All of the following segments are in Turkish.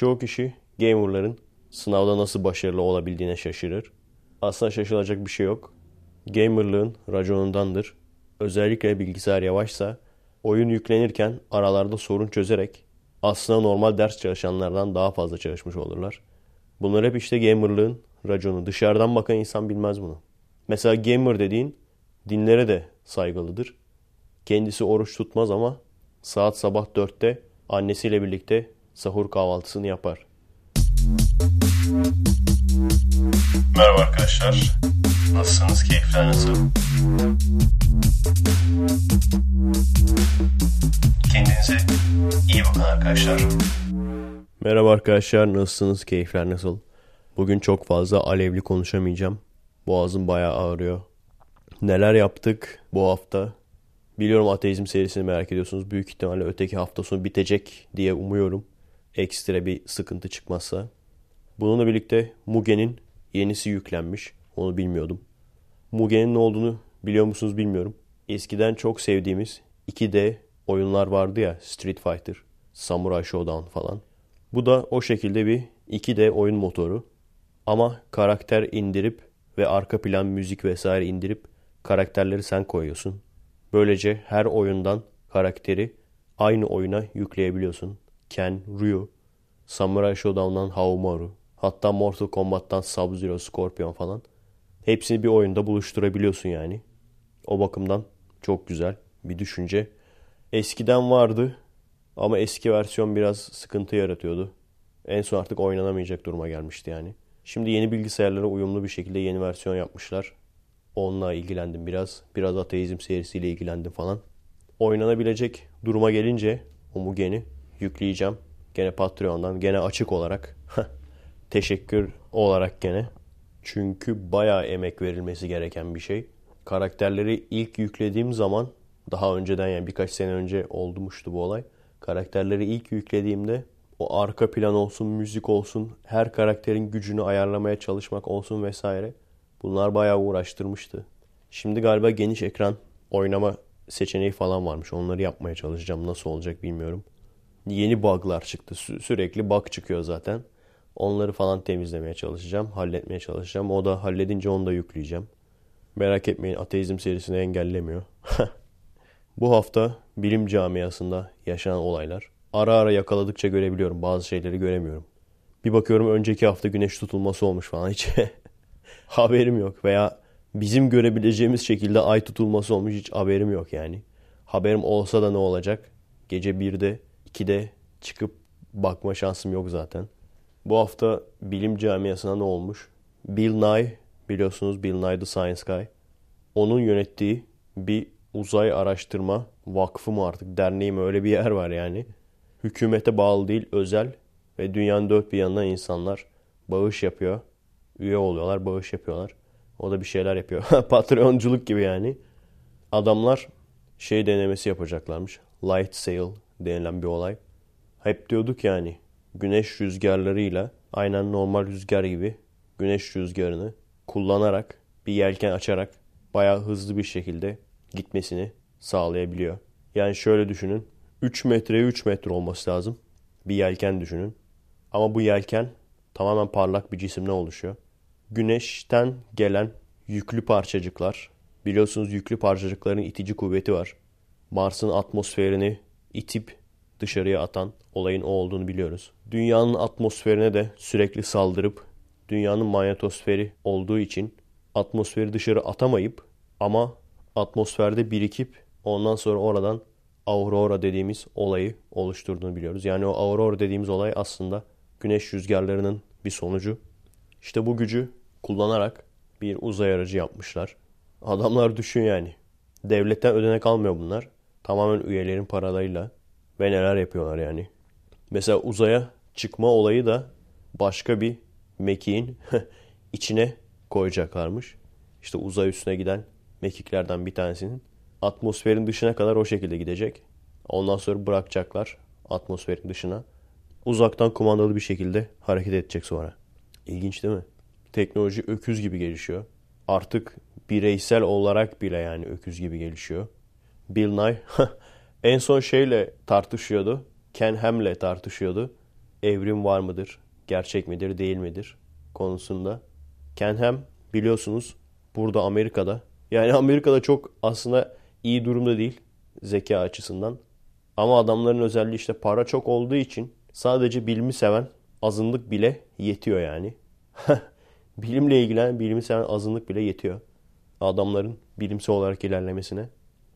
Çoğu kişi gamerların sınavda nasıl başarılı olabildiğine şaşırır. Aslında şaşılacak bir şey yok. Gamerlığın raconundandır. Özellikle bilgisayar yavaşsa oyun yüklenirken aralarda sorun çözerek aslında normal ders çalışanlardan daha fazla çalışmış olurlar. Bunlar hep işte gamerlığın raconu. Dışarıdan bakan insan bilmez bunu. Mesela gamer dediğin dinlere de saygılıdır. Kendisi oruç tutmaz ama saat sabah dörtte annesiyle birlikte sahur kahvaltısını yapar. Merhaba arkadaşlar. Nasılsınız? Keyifler nasıl? Kendinize iyi bakın arkadaşlar. Merhaba arkadaşlar nasılsınız? Keyifler nasıl? Bugün çok fazla alevli konuşamayacağım. Boğazım bayağı ağrıyor. Neler yaptık bu hafta? Biliyorum ateizm serisini merak ediyorsunuz. Büyük ihtimalle öteki hafta sonu bitecek diye umuyorum. Ekstra bir sıkıntı çıkmazsa. Bununla birlikte Muge'nin yenisi yüklenmiş. Onu bilmiyordum. Muge'nin ne olduğunu biliyor musunuz bilmiyorum. Eskiden çok sevdiğimiz 2D oyunlar vardı ya Street Fighter, Samurai Showdown falan. Bu da o şekilde bir 2D oyun motoru. Ama karakter indirip ve arka plan müzik vesaire indirip karakterleri sen koyuyorsun. Böylece her oyundan karakteri aynı oyuna yükleyebiliyorsun. Ken, Ryu, Samurai Showdown'dan Haomaru, hatta Mortal Kombat'tan Sub-Zero, Scorpion falan. Hepsini bir oyunda buluşturabiliyorsun yani. O bakımdan çok güzel bir düşünce. Eskiden vardı ama eski versiyon biraz sıkıntı yaratıyordu. En son artık oynanamayacak duruma gelmişti yani. Şimdi yeni bilgisayarlara uyumlu bir şekilde yeni versiyon yapmışlar. Onunla ilgilendim biraz. Biraz ateizm serisiyle ilgilendim falan. Oynanabilecek duruma gelince Omugen'i yükleyeceğim. Gene Patreon'dan, gene açık olarak. Teşekkür olarak gene. Çünkü bayağı emek verilmesi gereken bir şey. Karakterleri ilk yüklediğim zaman daha önceden yani birkaç sene önce olmuştu bu olay. Karakterleri ilk yüklediğimde o arka plan olsun, müzik olsun, her karakterin gücünü ayarlamaya çalışmak olsun vesaire. Bunlar bayağı uğraştırmıştı. Şimdi galiba geniş ekran oynama seçeneği falan varmış. Onları yapmaya çalışacağım. Nasıl olacak bilmiyorum. Yeni bug'lar çıktı. Sü- sürekli bug çıkıyor zaten. Onları falan temizlemeye çalışacağım. Halletmeye çalışacağım. O da halledince onu da yükleyeceğim. Merak etmeyin ateizm serisini engellemiyor. Bu hafta bilim camiasında yaşanan olaylar. Ara ara yakaladıkça görebiliyorum. Bazı şeyleri göremiyorum. Bir bakıyorum önceki hafta güneş tutulması olmuş falan. Hiç haberim yok. Veya bizim görebileceğimiz şekilde ay tutulması olmuş. Hiç haberim yok yani. Haberim olsa da ne olacak? Gece 1'de 2'de çıkıp bakma şansım yok zaten. Bu hafta bilim camiasına ne olmuş? Bill Nye biliyorsunuz Bill Nye the Science Guy. Onun yönettiği bir uzay araştırma vakfı mı artık derneği mi öyle bir yer var yani. Hükümete bağlı değil özel ve dünyanın dört bir yanından insanlar bağış yapıyor. Üye oluyorlar bağış yapıyorlar. O da bir şeyler yapıyor. Patreonculuk gibi yani. Adamlar şey denemesi yapacaklarmış. Light sail denilen bir olay. Hep diyorduk yani güneş rüzgarlarıyla aynen normal rüzgar gibi güneş rüzgarını kullanarak bir yelken açarak bayağı hızlı bir şekilde gitmesini sağlayabiliyor. Yani şöyle düşünün. 3 metreye 3 metre olması lazım. Bir yelken düşünün. Ama bu yelken tamamen parlak bir cisimden oluşuyor. Güneşten gelen yüklü parçacıklar. Biliyorsunuz yüklü parçacıkların itici kuvveti var. Mars'ın atmosferini itip dışarıya atan olayın o olduğunu biliyoruz. Dünyanın atmosferine de sürekli saldırıp dünyanın manyetosferi olduğu için atmosferi dışarı atamayıp ama atmosferde birikip ondan sonra oradan aurora dediğimiz olayı oluşturduğunu biliyoruz. Yani o aurora dediğimiz olay aslında güneş rüzgarlarının bir sonucu. İşte bu gücü kullanarak bir uzay aracı yapmışlar. Adamlar düşün yani. Devletten ödenek almıyor bunlar. Tamamen üyelerin paralarıyla ve neler yapıyorlar yani. Mesela uzaya çıkma olayı da başka bir mekiğin içine koyacaklarmış. İşte uzay üstüne giden mekiklerden bir tanesinin atmosferin dışına kadar o şekilde gidecek. Ondan sonra bırakacaklar atmosferin dışına. Uzaktan kumandalı bir şekilde hareket edecek sonra. İlginç değil mi? Teknoloji öküz gibi gelişiyor. Artık bireysel olarak bile yani öküz gibi gelişiyor. Bill Nye en son şeyle tartışıyordu. Ken Ham'le tartışıyordu. evrim var mıdır, gerçek midir, değil midir konusunda. Ken Ham biliyorsunuz burada Amerika'da. Yani Amerika'da çok aslında iyi durumda değil zeka açısından. Ama adamların özelliği işte para çok olduğu için sadece bilimi seven azınlık bile yetiyor yani. Bilimle ilgilenen bilimi seven azınlık bile yetiyor. Adamların bilimsel olarak ilerlemesine.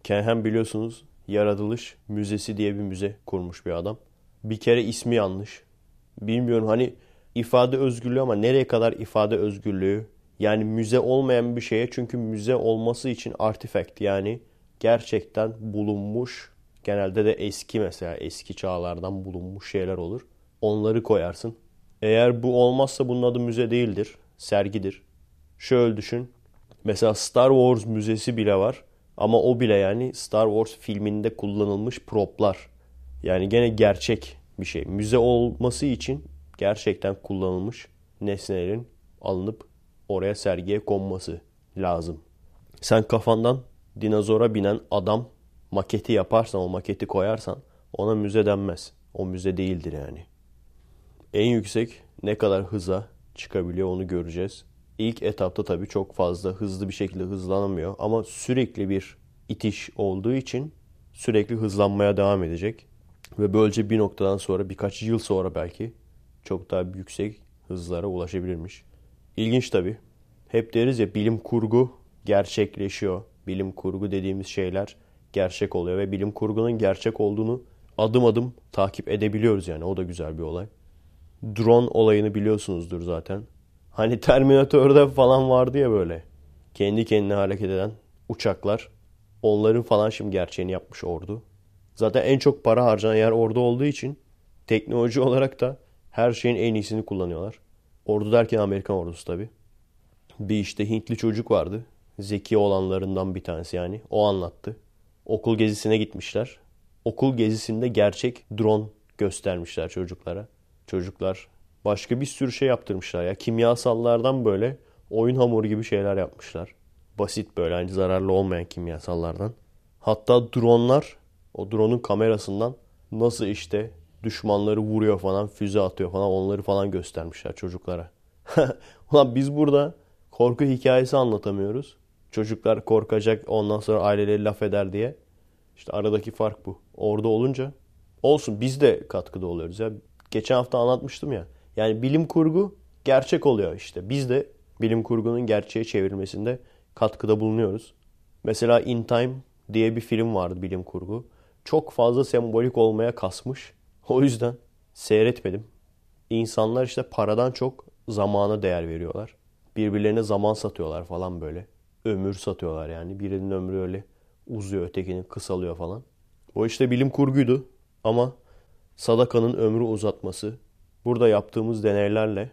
Kenhem biliyorsunuz Yaratılış Müzesi diye bir müze kurmuş bir adam. Bir kere ismi yanlış. Bilmiyorum hani ifade özgürlüğü ama nereye kadar ifade özgürlüğü? Yani müze olmayan bir şeye çünkü müze olması için artifact yani gerçekten bulunmuş genelde de eski mesela eski çağlardan bulunmuş şeyler olur. Onları koyarsın. Eğer bu olmazsa bunun adı müze değildir. Sergidir. Şöyle düşün. Mesela Star Wars müzesi bile var. Ama o bile yani Star Wars filminde kullanılmış proplar. Yani gene gerçek bir şey. Müze olması için gerçekten kullanılmış nesnelerin alınıp oraya sergiye konması lazım. Sen kafandan dinozora binen adam maketi yaparsan, o maketi koyarsan ona müze denmez. O müze değildir yani. En yüksek ne kadar hıza çıkabiliyor onu göreceğiz. İlk etapta tabii çok fazla hızlı bir şekilde hızlanamıyor ama sürekli bir itiş olduğu için sürekli hızlanmaya devam edecek. Ve böylece bir noktadan sonra birkaç yıl sonra belki çok daha yüksek hızlara ulaşabilirmiş. İlginç tabii. Hep deriz ya bilim kurgu gerçekleşiyor. Bilim kurgu dediğimiz şeyler gerçek oluyor ve bilim kurgunun gerçek olduğunu adım adım takip edebiliyoruz yani. O da güzel bir olay. Drone olayını biliyorsunuzdur zaten. Hani Terminator'da falan vardı ya böyle. Kendi kendine hareket eden uçaklar. Onların falan şimdi gerçeğini yapmış ordu. Zaten en çok para harcanan yer ordu olduğu için teknoloji olarak da her şeyin en iyisini kullanıyorlar. Ordu derken Amerikan ordusu tabii. Bir işte Hintli çocuk vardı. Zeki olanlarından bir tanesi yani. O anlattı. Okul gezisine gitmişler. Okul gezisinde gerçek drone göstermişler çocuklara. Çocuklar başka bir sürü şey yaptırmışlar ya. Kimyasallardan böyle oyun hamuru gibi şeyler yapmışlar. Basit böyle hani zararlı olmayan kimyasallardan. Hatta dronlar o drone'un kamerasından nasıl işte düşmanları vuruyor falan, füze atıyor falan onları falan göstermişler çocuklara. Ulan biz burada korku hikayesi anlatamıyoruz. Çocuklar korkacak ondan sonra aileleri laf eder diye. İşte aradaki fark bu. Orada olunca olsun biz de katkıda oluyoruz ya. Geçen hafta anlatmıştım ya. Yani bilim kurgu gerçek oluyor işte. Biz de bilim kurgunun gerçeğe çevrilmesinde katkıda bulunuyoruz. Mesela In Time diye bir film vardı bilim kurgu. Çok fazla sembolik olmaya kasmış. O yüzden seyretmedim. İnsanlar işte paradan çok zamana değer veriyorlar. Birbirlerine zaman satıyorlar falan böyle. Ömür satıyorlar yani. Birinin ömrü öyle uzuyor, ötekinin kısalıyor falan. O işte bilim kurguydu ama sadakanın ömrü uzatması. Burada yaptığımız deneylerle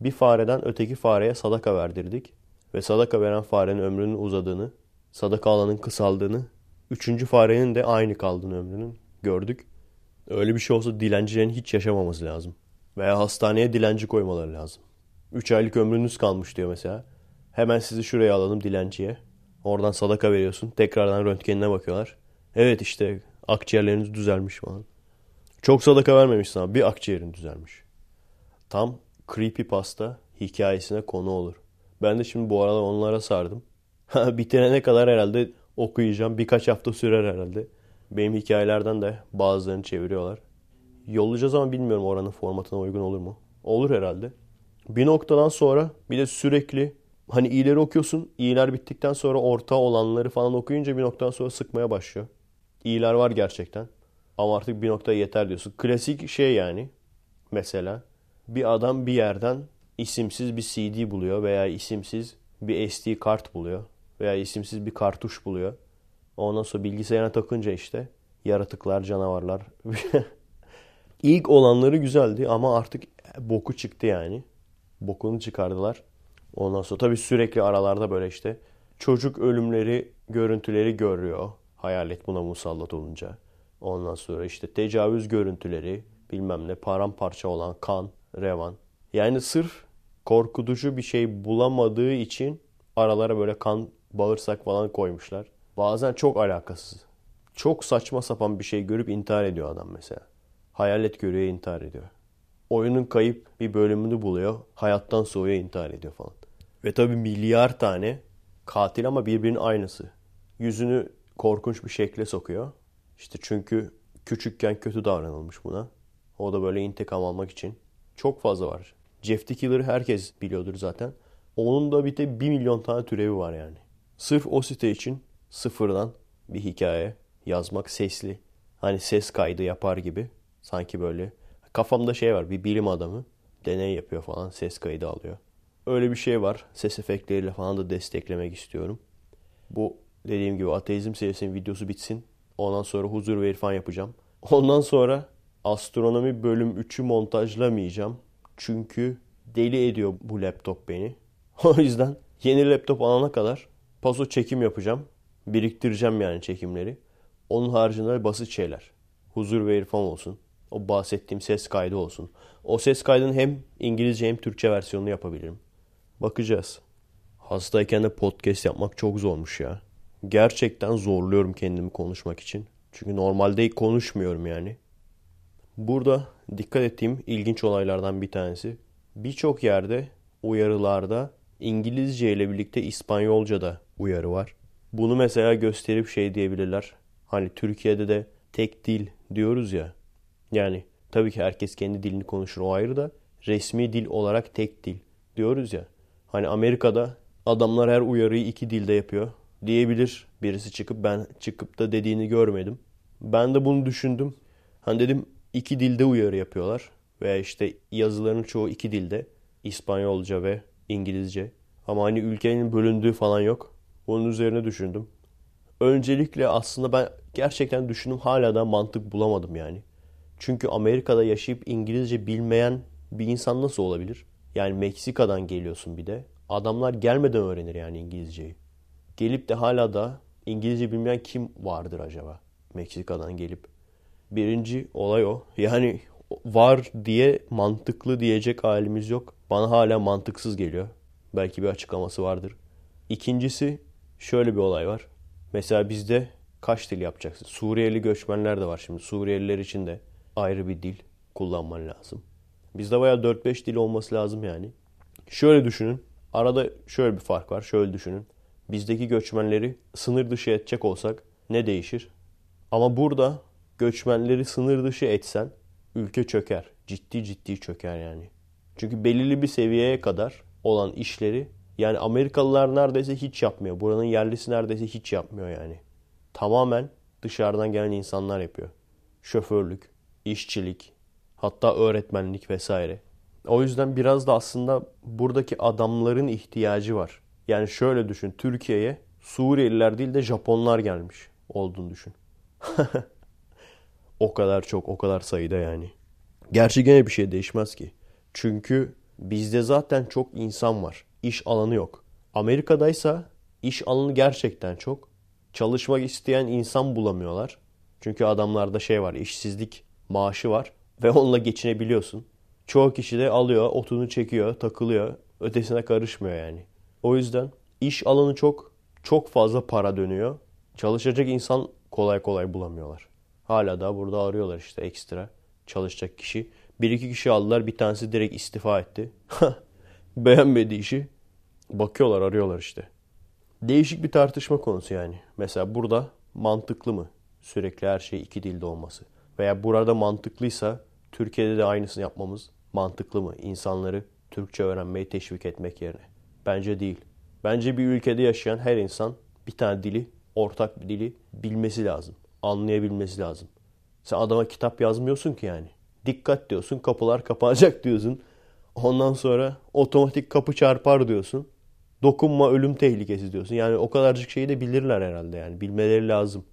bir fareden öteki fareye sadaka verdirdik. Ve sadaka veren farenin ömrünün uzadığını, sadaka alanın kısaldığını, üçüncü farenin de aynı kaldığını ömrünün gördük. Öyle bir şey olsa dilencilerin hiç yaşamaması lazım. Veya hastaneye dilenci koymaları lazım. 3 aylık ömrünüz kalmış diyor mesela. Hemen sizi şuraya alalım dilenciye. Oradan sadaka veriyorsun. Tekrardan röntgenine bakıyorlar. Evet işte akciğerleriniz düzelmiş falan. Çok sadaka vermemiş sana. Bir akciğerin düzelmiş. Tam creepy pasta hikayesine konu olur. Ben de şimdi bu aralar onlara sardım. Bitirene kadar herhalde okuyacağım. Birkaç hafta sürer herhalde. Benim hikayelerden de bazılarını çeviriyorlar. Yollayacağız ama bilmiyorum oranın formatına uygun olur mu? Olur herhalde. Bir noktadan sonra bir de sürekli hani iyileri okuyorsun. İyiler bittikten sonra orta olanları falan okuyunca bir noktadan sonra sıkmaya başlıyor. İyiler var gerçekten. Ama artık bir noktaya yeter diyorsun. Klasik şey yani. Mesela bir adam bir yerden isimsiz bir CD buluyor veya isimsiz bir SD kart buluyor veya isimsiz bir kartuş buluyor. Ondan sonra bilgisayarına takınca işte yaratıklar, canavarlar. İlk olanları güzeldi ama artık boku çıktı yani. Bokunu çıkardılar. Ondan sonra tabii sürekli aralarda böyle işte çocuk ölümleri, görüntüleri görüyor. Hayalet buna musallat olunca. Ondan sonra işte tecavüz görüntüleri, bilmem ne, paramparça olan kan, revan. Yani sırf korkutucu bir şey bulamadığı için aralara böyle kan, bağırsak falan koymuşlar. Bazen çok alakasız. Çok saçma sapan bir şey görüp intihar ediyor adam mesela. Hayalet görüyor intihar ediyor. oyunun kayıp bir bölümünü buluyor. Hayattan soğuyor intihar ediyor falan. Ve tabii milyar tane katil ama birbirinin aynısı. Yüzünü korkunç bir şekle sokuyor. İşte çünkü küçükken kötü davranılmış buna. O da böyle intikam almak için. Çok fazla var. Jeff the Killer'ı herkes biliyordur zaten. Onun da bir de bir milyon tane türevi var yani. Sırf o site için sıfırdan bir hikaye yazmak sesli. Hani ses kaydı yapar gibi. Sanki böyle kafamda şey var bir bilim adamı deney yapıyor falan ses kaydı alıyor. Öyle bir şey var. Ses efektleriyle falan da desteklemek istiyorum. Bu dediğim gibi ateizm serisinin videosu bitsin. Ondan sonra huzur ve irfan yapacağım. Ondan sonra astronomi bölüm 3'ü montajlamayacağım. Çünkü deli ediyor bu laptop beni. O yüzden yeni laptop alana kadar paso çekim yapacağım. Biriktireceğim yani çekimleri. Onun haricinde basit şeyler. Huzur ve irfan olsun. O bahsettiğim ses kaydı olsun. O ses kaydının hem İngilizce hem Türkçe versiyonunu yapabilirim. Bakacağız. Hastayken de podcast yapmak çok zormuş ya. Gerçekten zorluyorum kendimi konuşmak için. Çünkü normalde konuşmuyorum yani. Burada dikkat ettiğim ilginç olaylardan bir tanesi. Birçok yerde uyarılarda İngilizce ile birlikte İspanyolca da uyarı var. Bunu mesela gösterip şey diyebilirler. Hani Türkiye'de de tek dil diyoruz ya. Yani tabii ki herkes kendi dilini konuşur o ayrı da resmi dil olarak tek dil diyoruz ya. Hani Amerika'da adamlar her uyarıyı iki dilde yapıyor diyebilir birisi çıkıp ben çıkıp da dediğini görmedim. Ben de bunu düşündüm. Hani dedim iki dilde uyarı yapıyorlar veya işte yazıların çoğu iki dilde İspanyolca ve İngilizce. Ama hani ülkenin bölündüğü falan yok. Bunun üzerine düşündüm. Öncelikle aslında ben gerçekten düşündüm hala da mantık bulamadım yani. Çünkü Amerika'da yaşayıp İngilizce bilmeyen bir insan nasıl olabilir? Yani Meksika'dan geliyorsun bir de. Adamlar gelmeden öğrenir yani İngilizceyi. Gelip de hala da İngilizce bilmeyen kim vardır acaba? Meksika'dan gelip. Birinci olay o. Yani var diye mantıklı diyecek halimiz yok. Bana hala mantıksız geliyor. Belki bir açıklaması vardır. İkincisi şöyle bir olay var. Mesela bizde kaç dil yapacaksın? Suriyeli göçmenler de var şimdi. Suriyeliler için de ayrı bir dil kullanman lazım. Bizde bayağı 4-5 dil olması lazım yani. Şöyle düşünün. Arada şöyle bir fark var. Şöyle düşünün. Bizdeki göçmenleri sınır dışı edecek olsak ne değişir? Ama burada göçmenleri sınır dışı etsen ülke çöker. Ciddi ciddi çöker yani. Çünkü belirli bir seviyeye kadar olan işleri yani Amerikalılar neredeyse hiç yapmıyor. Buranın yerlisi neredeyse hiç yapmıyor yani. Tamamen dışarıdan gelen insanlar yapıyor. Şoförlük, işçilik, hatta öğretmenlik vesaire. O yüzden biraz da aslında buradaki adamların ihtiyacı var. Yani şöyle düşün Türkiye'ye Suriyeliler değil de Japonlar gelmiş olduğunu düşün. o kadar çok o kadar sayıda yani. Gerçi gene bir şey değişmez ki. Çünkü bizde zaten çok insan var. İş alanı yok. Amerika'daysa iş alanı gerçekten çok. Çalışmak isteyen insan bulamıyorlar. Çünkü adamlarda şey var işsizlik maaşı var ve onunla geçinebiliyorsun. Çoğu kişi de alıyor, otunu çekiyor, takılıyor. Ötesine karışmıyor yani. O yüzden iş alanı çok, çok fazla para dönüyor. Çalışacak insan kolay kolay bulamıyorlar. Hala da burada arıyorlar işte ekstra çalışacak kişi. Bir iki kişi aldılar. Bir tanesi direkt istifa etti. Beğenmedi işi. Bakıyorlar arıyorlar işte. Değişik bir tartışma konusu yani. Mesela burada mantıklı mı sürekli her şey iki dilde olması? Veya burada mantıklıysa Türkiye'de de aynısını yapmamız mantıklı mı? İnsanları Türkçe öğrenmeyi teşvik etmek yerine. Bence değil. Bence bir ülkede yaşayan her insan bir tane dili, ortak bir dili bilmesi lazım. Anlayabilmesi lazım. Sen adama kitap yazmıyorsun ki yani. Dikkat diyorsun, kapılar kapanacak diyorsun. Ondan sonra otomatik kapı çarpar diyorsun. Dokunma ölüm tehlikesi diyorsun. Yani o kadarcık şeyi de bilirler herhalde yani. Bilmeleri lazım.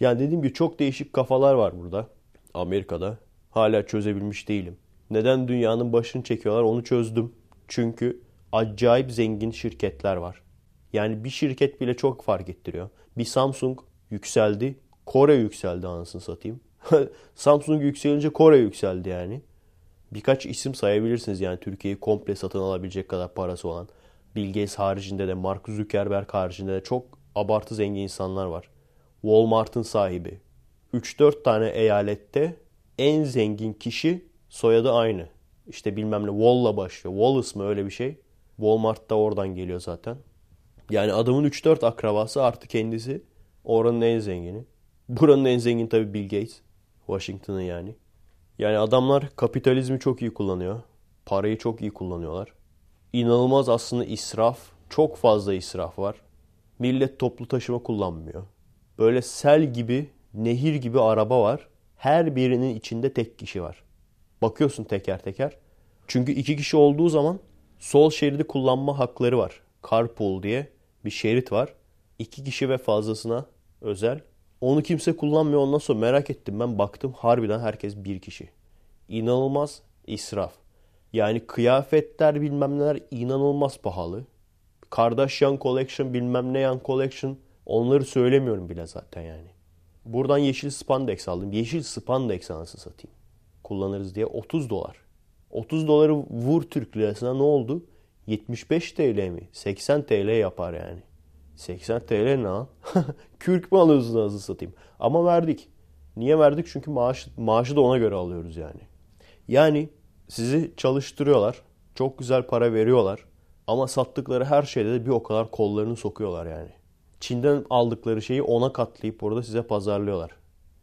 Yani dediğim gibi çok değişik kafalar var burada. Amerika'da. Hala çözebilmiş değilim. Neden dünyanın başını çekiyorlar onu çözdüm. Çünkü acayip zengin şirketler var. Yani bir şirket bile çok fark ettiriyor. Bir Samsung yükseldi. Kore yükseldi anasını satayım. Samsung yükselince Kore yükseldi yani. Birkaç isim sayabilirsiniz yani Türkiye'yi komple satın alabilecek kadar parası olan. Bill Gates haricinde de Mark Zuckerberg haricinde de çok abartı zengin insanlar var. Walmart'ın sahibi. 3-4 tane eyalette en zengin kişi soyadı aynı. İşte bilmem ne Wall'la başlıyor. Wallace mı öyle bir şey. Walmart da oradan geliyor zaten. Yani adamın 3-4 akrabası artı kendisi oranın en zengini. Buranın en zengin tabii Bill Gates. Washington'ın yani. Yani adamlar kapitalizmi çok iyi kullanıyor. Parayı çok iyi kullanıyorlar. İnanılmaz aslında israf. Çok fazla israf var. Millet toplu taşıma kullanmıyor. Böyle sel gibi, nehir gibi araba var. Her birinin içinde tek kişi var. Bakıyorsun teker teker. Çünkü iki kişi olduğu zaman sol şeridi kullanma hakları var. Carpool diye bir şerit var. İki kişi ve fazlasına özel. Onu kimse kullanmıyor. Ondan sonra merak ettim ben baktım harbiden herkes bir kişi. İnanılmaz israf. Yani kıyafetler bilmem neler inanılmaz pahalı. Kardashian Collection bilmem ne yan Collection onları söylemiyorum bile zaten yani. Buradan yeşil spandex aldım. Yeşil spandex anasını satayım. Kullanırız diye 30 dolar. 30 doları vur Türk lirasına ne oldu? 75 TL mi? 80 TL yapar yani. 80 TL ne lan? Kürk mü alıyorsunuz anasını satayım? Ama verdik. Niye verdik? Çünkü maaş, maaşı da ona göre alıyoruz yani. Yani sizi çalıştırıyorlar. Çok güzel para veriyorlar. Ama sattıkları her şeyde de bir o kadar kollarını sokuyorlar yani. Çin'den aldıkları şeyi ona katlayıp burada size pazarlıyorlar.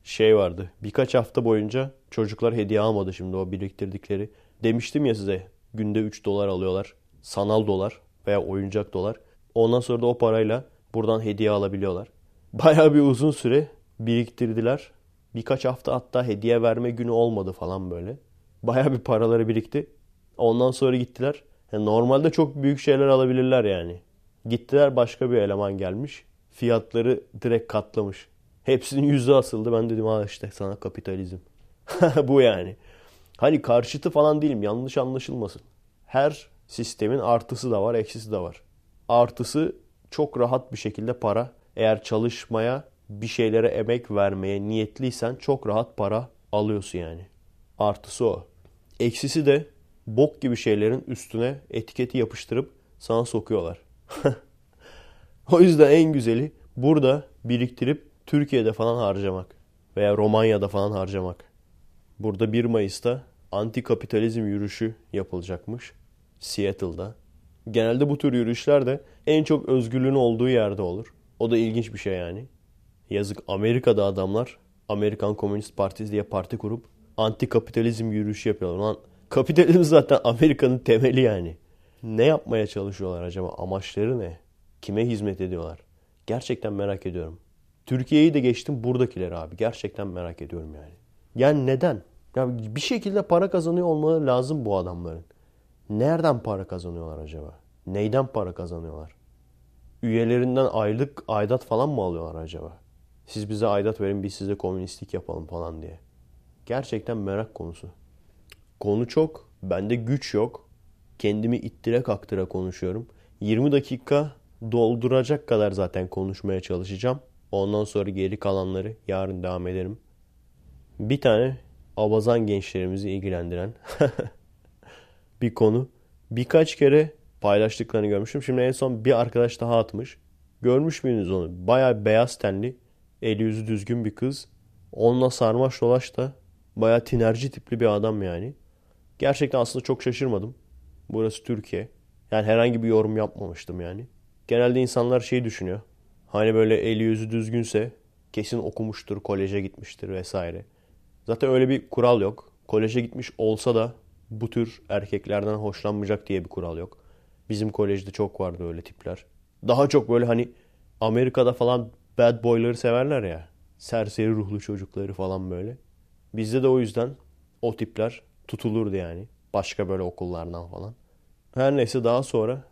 Şey vardı. Birkaç hafta boyunca çocuklar hediye almadı şimdi o biriktirdikleri. Demiştim ya size günde 3 dolar alıyorlar. Sanal dolar veya oyuncak dolar. Ondan sonra da o parayla buradan hediye alabiliyorlar. Bayağı bir uzun süre biriktirdiler. Birkaç hafta hatta hediye verme günü olmadı falan böyle. Bayağı bir paraları birikti. Ondan sonra gittiler. Yani normalde çok büyük şeyler alabilirler yani. Gittiler başka bir eleman gelmiş. Fiyatları direkt katlamış. Hepsinin yüzü asıldı. Ben dedim ha işte sana kapitalizm. Bu yani. Hani karşıtı falan değilim. Yanlış anlaşılmasın. Her sistemin artısı da var, eksisi de var. Artısı çok rahat bir şekilde para. Eğer çalışmaya, bir şeylere emek vermeye niyetliysen çok rahat para alıyorsun yani. Artısı o. Eksisi de bok gibi şeylerin üstüne etiketi yapıştırıp sana sokuyorlar. o yüzden en güzeli burada biriktirip Türkiye'de falan harcamak veya Romanya'da falan harcamak. Burada 1 Mayıs'ta anti kapitalizm yürüyüşü yapılacakmış Seattle'da. Genelde bu tür yürüyüşler de en çok özgürlüğün olduğu yerde olur. O da ilginç bir şey yani. Yazık Amerika'da adamlar Amerikan Komünist Partisi diye parti kurup anti kapitalizm yürüyüşü yapıyorlar. Lan kapitalizm zaten Amerika'nın temeli yani. Ne yapmaya çalışıyorlar acaba? Amaçları ne? Kime hizmet ediyorlar? Gerçekten merak ediyorum. Türkiye'yi de geçtim buradakileri abi. Gerçekten merak ediyorum yani. Yani neden? Ya bir şekilde para kazanıyor olmaları lazım bu adamların. Nereden para kazanıyorlar acaba? Neyden para kazanıyorlar? Üyelerinden aylık aidat falan mı alıyorlar acaba? Siz bize aidat verin biz size komünistlik yapalım falan diye. Gerçekten merak konusu. Konu çok. Bende güç yok. Kendimi ittire kaktıra konuşuyorum. 20 dakika dolduracak kadar zaten konuşmaya çalışacağım. Ondan sonra geri kalanları yarın devam ederim. Bir tane abazan gençlerimizi ilgilendiren bir konu. Birkaç kere paylaştıklarını görmüştüm. Şimdi en son bir arkadaş daha atmış. Görmüş müydünüz onu? Baya beyaz tenli, eli yüzü düzgün bir kız. Onunla sarmaş dolaş da baya tinerci tipli bir adam yani. Gerçekten aslında çok şaşırmadım. Burası Türkiye. Yani herhangi bir yorum yapmamıştım yani. Genelde insanlar şey düşünüyor. Hani böyle eli yüzü düzgünse kesin okumuştur, koleje gitmiştir vesaire. Zaten öyle bir kural yok. Koleje gitmiş olsa da bu tür erkeklerden hoşlanmayacak diye bir kural yok. Bizim kolejde çok vardı öyle tipler. Daha çok böyle hani Amerika'da falan bad boyları severler ya. Serseri ruhlu çocukları falan böyle. Bizde de o yüzden o tipler tutulurdu yani. Başka böyle okullardan falan. Her neyse daha sonra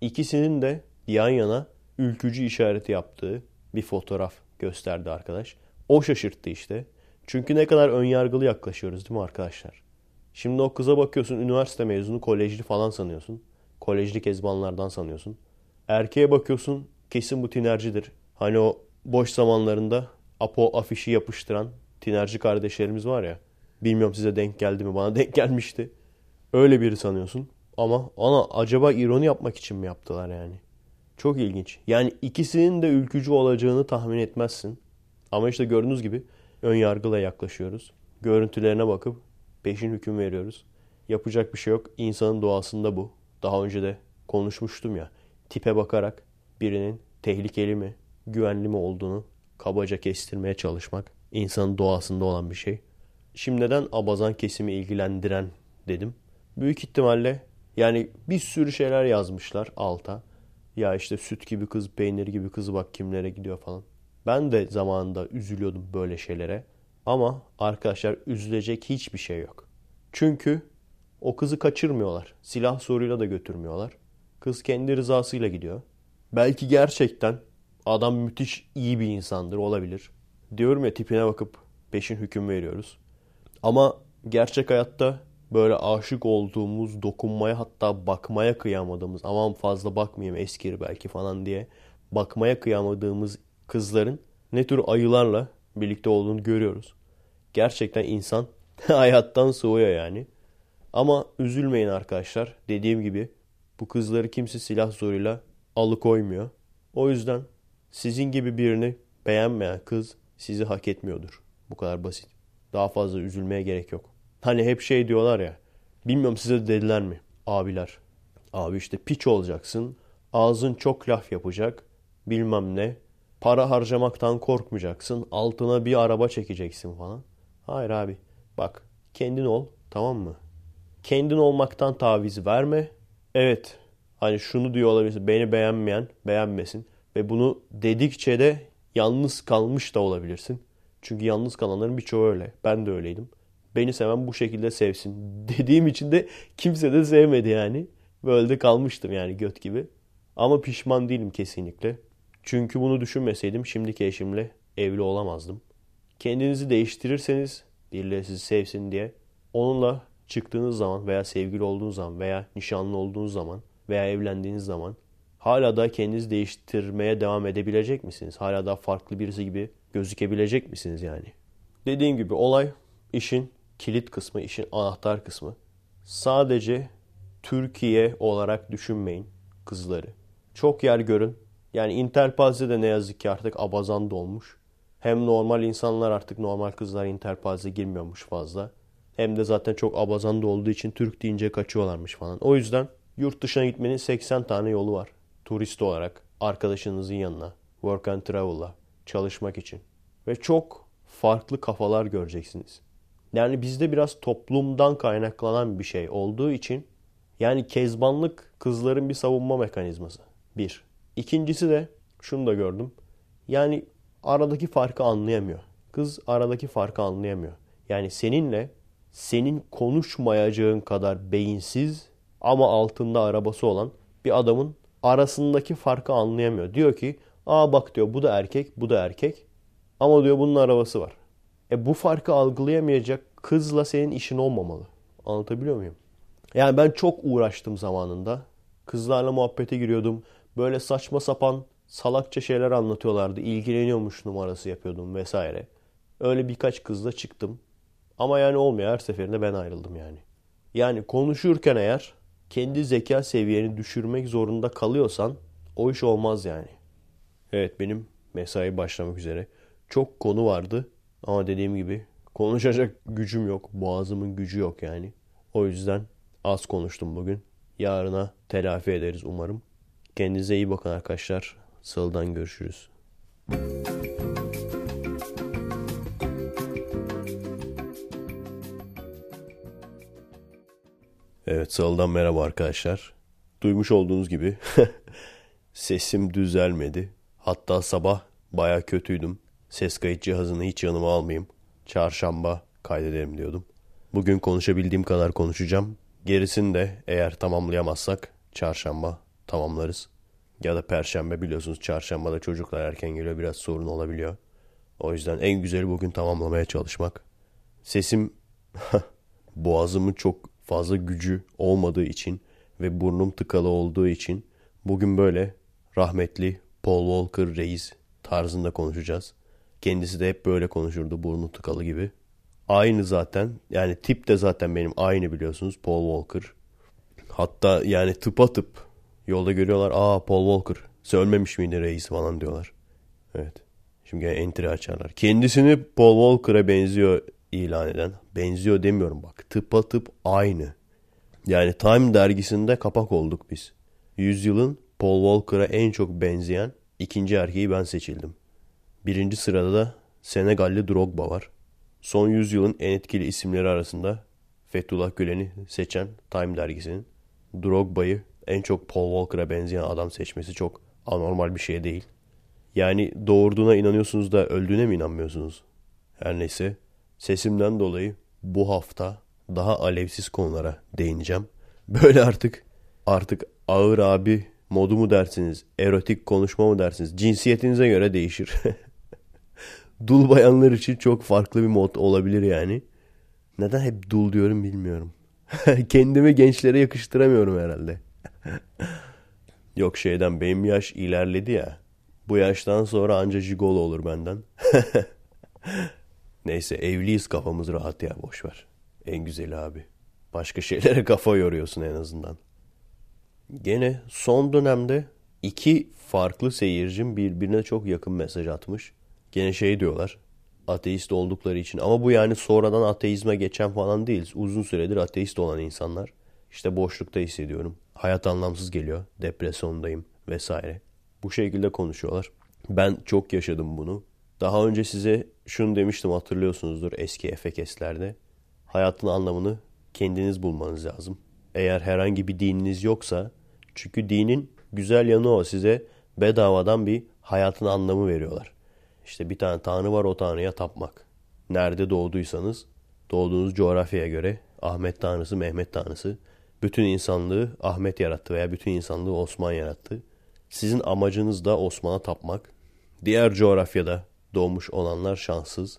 ikisinin de yan yana ülkücü işareti yaptığı bir fotoğraf gösterdi arkadaş. O şaşırttı işte. Çünkü ne kadar önyargılı yaklaşıyoruz değil mi arkadaşlar? Şimdi o kıza bakıyorsun üniversite mezunu kolejli falan sanıyorsun. Kolejli kezbanlardan sanıyorsun. Erkeğe bakıyorsun kesin bu tinercidir. Hani o boş zamanlarında Apo afişi yapıştıran tinerci kardeşlerimiz var ya. Bilmiyorum size denk geldi mi? Bana denk gelmişti. Öyle biri sanıyorsun. Ama ana acaba ironi yapmak için mi yaptılar yani? Çok ilginç. Yani ikisinin de ülkücü olacağını tahmin etmezsin. Ama işte gördüğünüz gibi ön yargıyla yaklaşıyoruz. Görüntülerine bakıp peşin hüküm veriyoruz. Yapacak bir şey yok. İnsanın doğasında bu. Daha önce de konuşmuştum ya. Tipe bakarak birinin tehlikeli mi, güvenli mi olduğunu kabaca kestirmeye çalışmak insanın doğasında olan bir şey. Şimdi neden abazan kesimi ilgilendiren dedim. Büyük ihtimalle yani bir sürü şeyler yazmışlar alta. Ya işte süt gibi kız, peynir gibi kız bak kimlere gidiyor falan. Ben de zamanında üzülüyordum böyle şeylere. Ama arkadaşlar üzülecek hiçbir şey yok. Çünkü o kızı kaçırmıyorlar. Silah soruyla da götürmüyorlar. Kız kendi rızasıyla gidiyor. Belki gerçekten adam müthiş iyi bir insandır olabilir. Diyorum ya tipine bakıp peşin hüküm veriyoruz. Ama gerçek hayatta böyle aşık olduğumuz, dokunmaya hatta bakmaya kıyamadığımız, aman fazla bakmayayım eskir belki falan diye bakmaya kıyamadığımız kızların ne tür ayılarla birlikte olduğunu görüyoruz. Gerçekten insan hayattan soğuyor yani. Ama üzülmeyin arkadaşlar. Dediğim gibi bu kızları kimse silah zoruyla alıkoymuyor. O yüzden sizin gibi birini beğenmeyen kız sizi hak etmiyordur. Bu kadar basit. Daha fazla üzülmeye gerek yok. Hani hep şey diyorlar ya. Bilmiyorum size de dediler mi? Abiler. Abi işte piç olacaksın. Ağzın çok laf yapacak. Bilmem ne. Para harcamaktan korkmayacaksın. Altına bir araba çekeceksin falan. Hayır abi. Bak kendin ol. Tamam mı? Kendin olmaktan taviz verme. Evet. Hani şunu diyor olabilirsin. Beni beğenmeyen beğenmesin. Ve bunu dedikçe de yalnız kalmış da olabilirsin. Çünkü yalnız kalanların birçoğu öyle. Ben de öyleydim. Beni seven bu şekilde sevsin. Dediğim için de kimse de sevmedi yani. Böyle de kalmıştım yani göt gibi. Ama pişman değilim kesinlikle. Çünkü bunu düşünmeseydim şimdiki eşimle evli olamazdım. Kendinizi değiştirirseniz birileri sizi sevsin diye onunla çıktığınız zaman veya sevgili olduğunuz zaman veya nişanlı olduğunuz zaman veya evlendiğiniz zaman hala da kendinizi değiştirmeye devam edebilecek misiniz? Hala da farklı birisi gibi gözükebilecek misiniz yani? Dediğim gibi olay işin kilit kısmı, işin anahtar kısmı. Sadece Türkiye olarak düşünmeyin kızları. Çok yer görün. Yani Interpaz'de de ne yazık ki artık abazan dolmuş. Hem normal insanlar artık normal kızlar Interpaz'e girmiyormuş fazla. Hem de zaten çok abazan da olduğu için Türk deyince kaçıyorlarmış falan. O yüzden yurt dışına gitmenin 80 tane yolu var. Turist olarak arkadaşınızın yanına, work and travel'la çalışmak için. Ve çok farklı kafalar göreceksiniz. Yani bizde biraz toplumdan kaynaklanan bir şey olduğu için yani kezbanlık kızların bir savunma mekanizması. Bir. İkincisi de şunu da gördüm. Yani aradaki farkı anlayamıyor. Kız aradaki farkı anlayamıyor. Yani seninle senin konuşmayacağın kadar beyinsiz ama altında arabası olan bir adamın arasındaki farkı anlayamıyor. Diyor ki aa bak diyor bu da erkek bu da erkek ama diyor bunun arabası var. E bu farkı algılayamayacak kızla senin işin olmamalı. Anlatabiliyor muyum? Yani ben çok uğraştım zamanında. Kızlarla muhabbete giriyordum. Böyle saçma sapan salakça şeyler anlatıyorlardı. İlgileniyormuş numarası yapıyordum vesaire. Öyle birkaç kızla çıktım. Ama yani olmuyor. Her seferinde ben ayrıldım yani. Yani konuşurken eğer kendi zeka seviyeni düşürmek zorunda kalıyorsan o iş olmaz yani. Evet benim mesai başlamak üzere. Çok konu vardı ama dediğim gibi konuşacak gücüm yok. Boğazımın gücü yok yani. O yüzden az konuştum bugün. Yarına telafi ederiz umarım. Kendinize iyi bakın arkadaşlar. Salıdan görüşürüz. Evet Salıdan merhaba arkadaşlar. Duymuş olduğunuz gibi sesim düzelmedi. Hatta sabah baya kötüydüm. Ses kayıt cihazını hiç yanıma almayayım. Çarşamba kaydedelim diyordum. Bugün konuşabildiğim kadar konuşacağım. Gerisini de eğer tamamlayamazsak çarşamba tamamlarız. Ya da perşembe biliyorsunuz çarşambada çocuklar erken geliyor biraz sorun olabiliyor. O yüzden en güzeli bugün tamamlamaya çalışmak. Sesim boğazımın çok fazla gücü olmadığı için ve burnum tıkalı olduğu için bugün böyle rahmetli Paul Walker reis tarzında konuşacağız. Kendisi de hep böyle konuşurdu burnu tıkalı gibi. Aynı zaten yani tip de zaten benim aynı biliyorsunuz Paul Walker. Hatta yani tıpa tıp yolda görüyorlar aa Paul Walker söylememiş miydi reis falan diyorlar. Evet. Şimdi gene entry açarlar. Kendisini Paul Walker'a benziyor ilan eden. Benziyor demiyorum bak. Tıpa tıp aynı. Yani Time dergisinde kapak olduk biz. Yüzyılın Paul Walker'a en çok benzeyen ikinci erkeği ben seçildim. Birinci sırada da Senegalli Drogba var. Son yüzyılın en etkili isimleri arasında Fethullah Gülen'i seçen Time dergisinin Drogba'yı en çok Paul Walker'a benzeyen adam seçmesi çok anormal bir şey değil. Yani doğurduğuna inanıyorsunuz da öldüğüne mi inanmıyorsunuz? Her neyse sesimden dolayı bu hafta daha alevsiz konulara değineceğim. Böyle artık artık ağır abi modu mu dersiniz, erotik konuşma mı dersiniz? Cinsiyetinize göre değişir. dul bayanlar için çok farklı bir mod olabilir yani. Neden hep dul diyorum bilmiyorum. Kendimi gençlere yakıştıramıyorum herhalde. Yok şeyden benim yaş ilerledi ya. Bu yaştan sonra anca jigolo olur benden. Neyse evliyiz kafamız rahat ya boşver. En güzeli abi. Başka şeylere kafa yoruyorsun en azından. Gene son dönemde iki farklı seyircim birbirine çok yakın mesaj atmış. Gene şey diyorlar. Ateist oldukları için. Ama bu yani sonradan ateizme geçen falan değil. Uzun süredir ateist olan insanlar. İşte boşlukta hissediyorum. Hayat anlamsız geliyor. Depresyondayım vesaire. Bu şekilde konuşuyorlar. Ben çok yaşadım bunu. Daha önce size şunu demiştim hatırlıyorsunuzdur eski efekeslerde. Hayatın anlamını kendiniz bulmanız lazım. Eğer herhangi bir dininiz yoksa çünkü dinin güzel yanı o size bedavadan bir hayatın anlamı veriyorlar. İşte bir tane tanrı var o tanrıya tapmak. Nerede doğduysanız doğduğunuz coğrafyaya göre Ahmet tanrısı, Mehmet tanrısı. Bütün insanlığı Ahmet yarattı veya bütün insanlığı Osman yarattı. Sizin amacınız da Osman'a tapmak. Diğer coğrafyada doğmuş olanlar şanssız.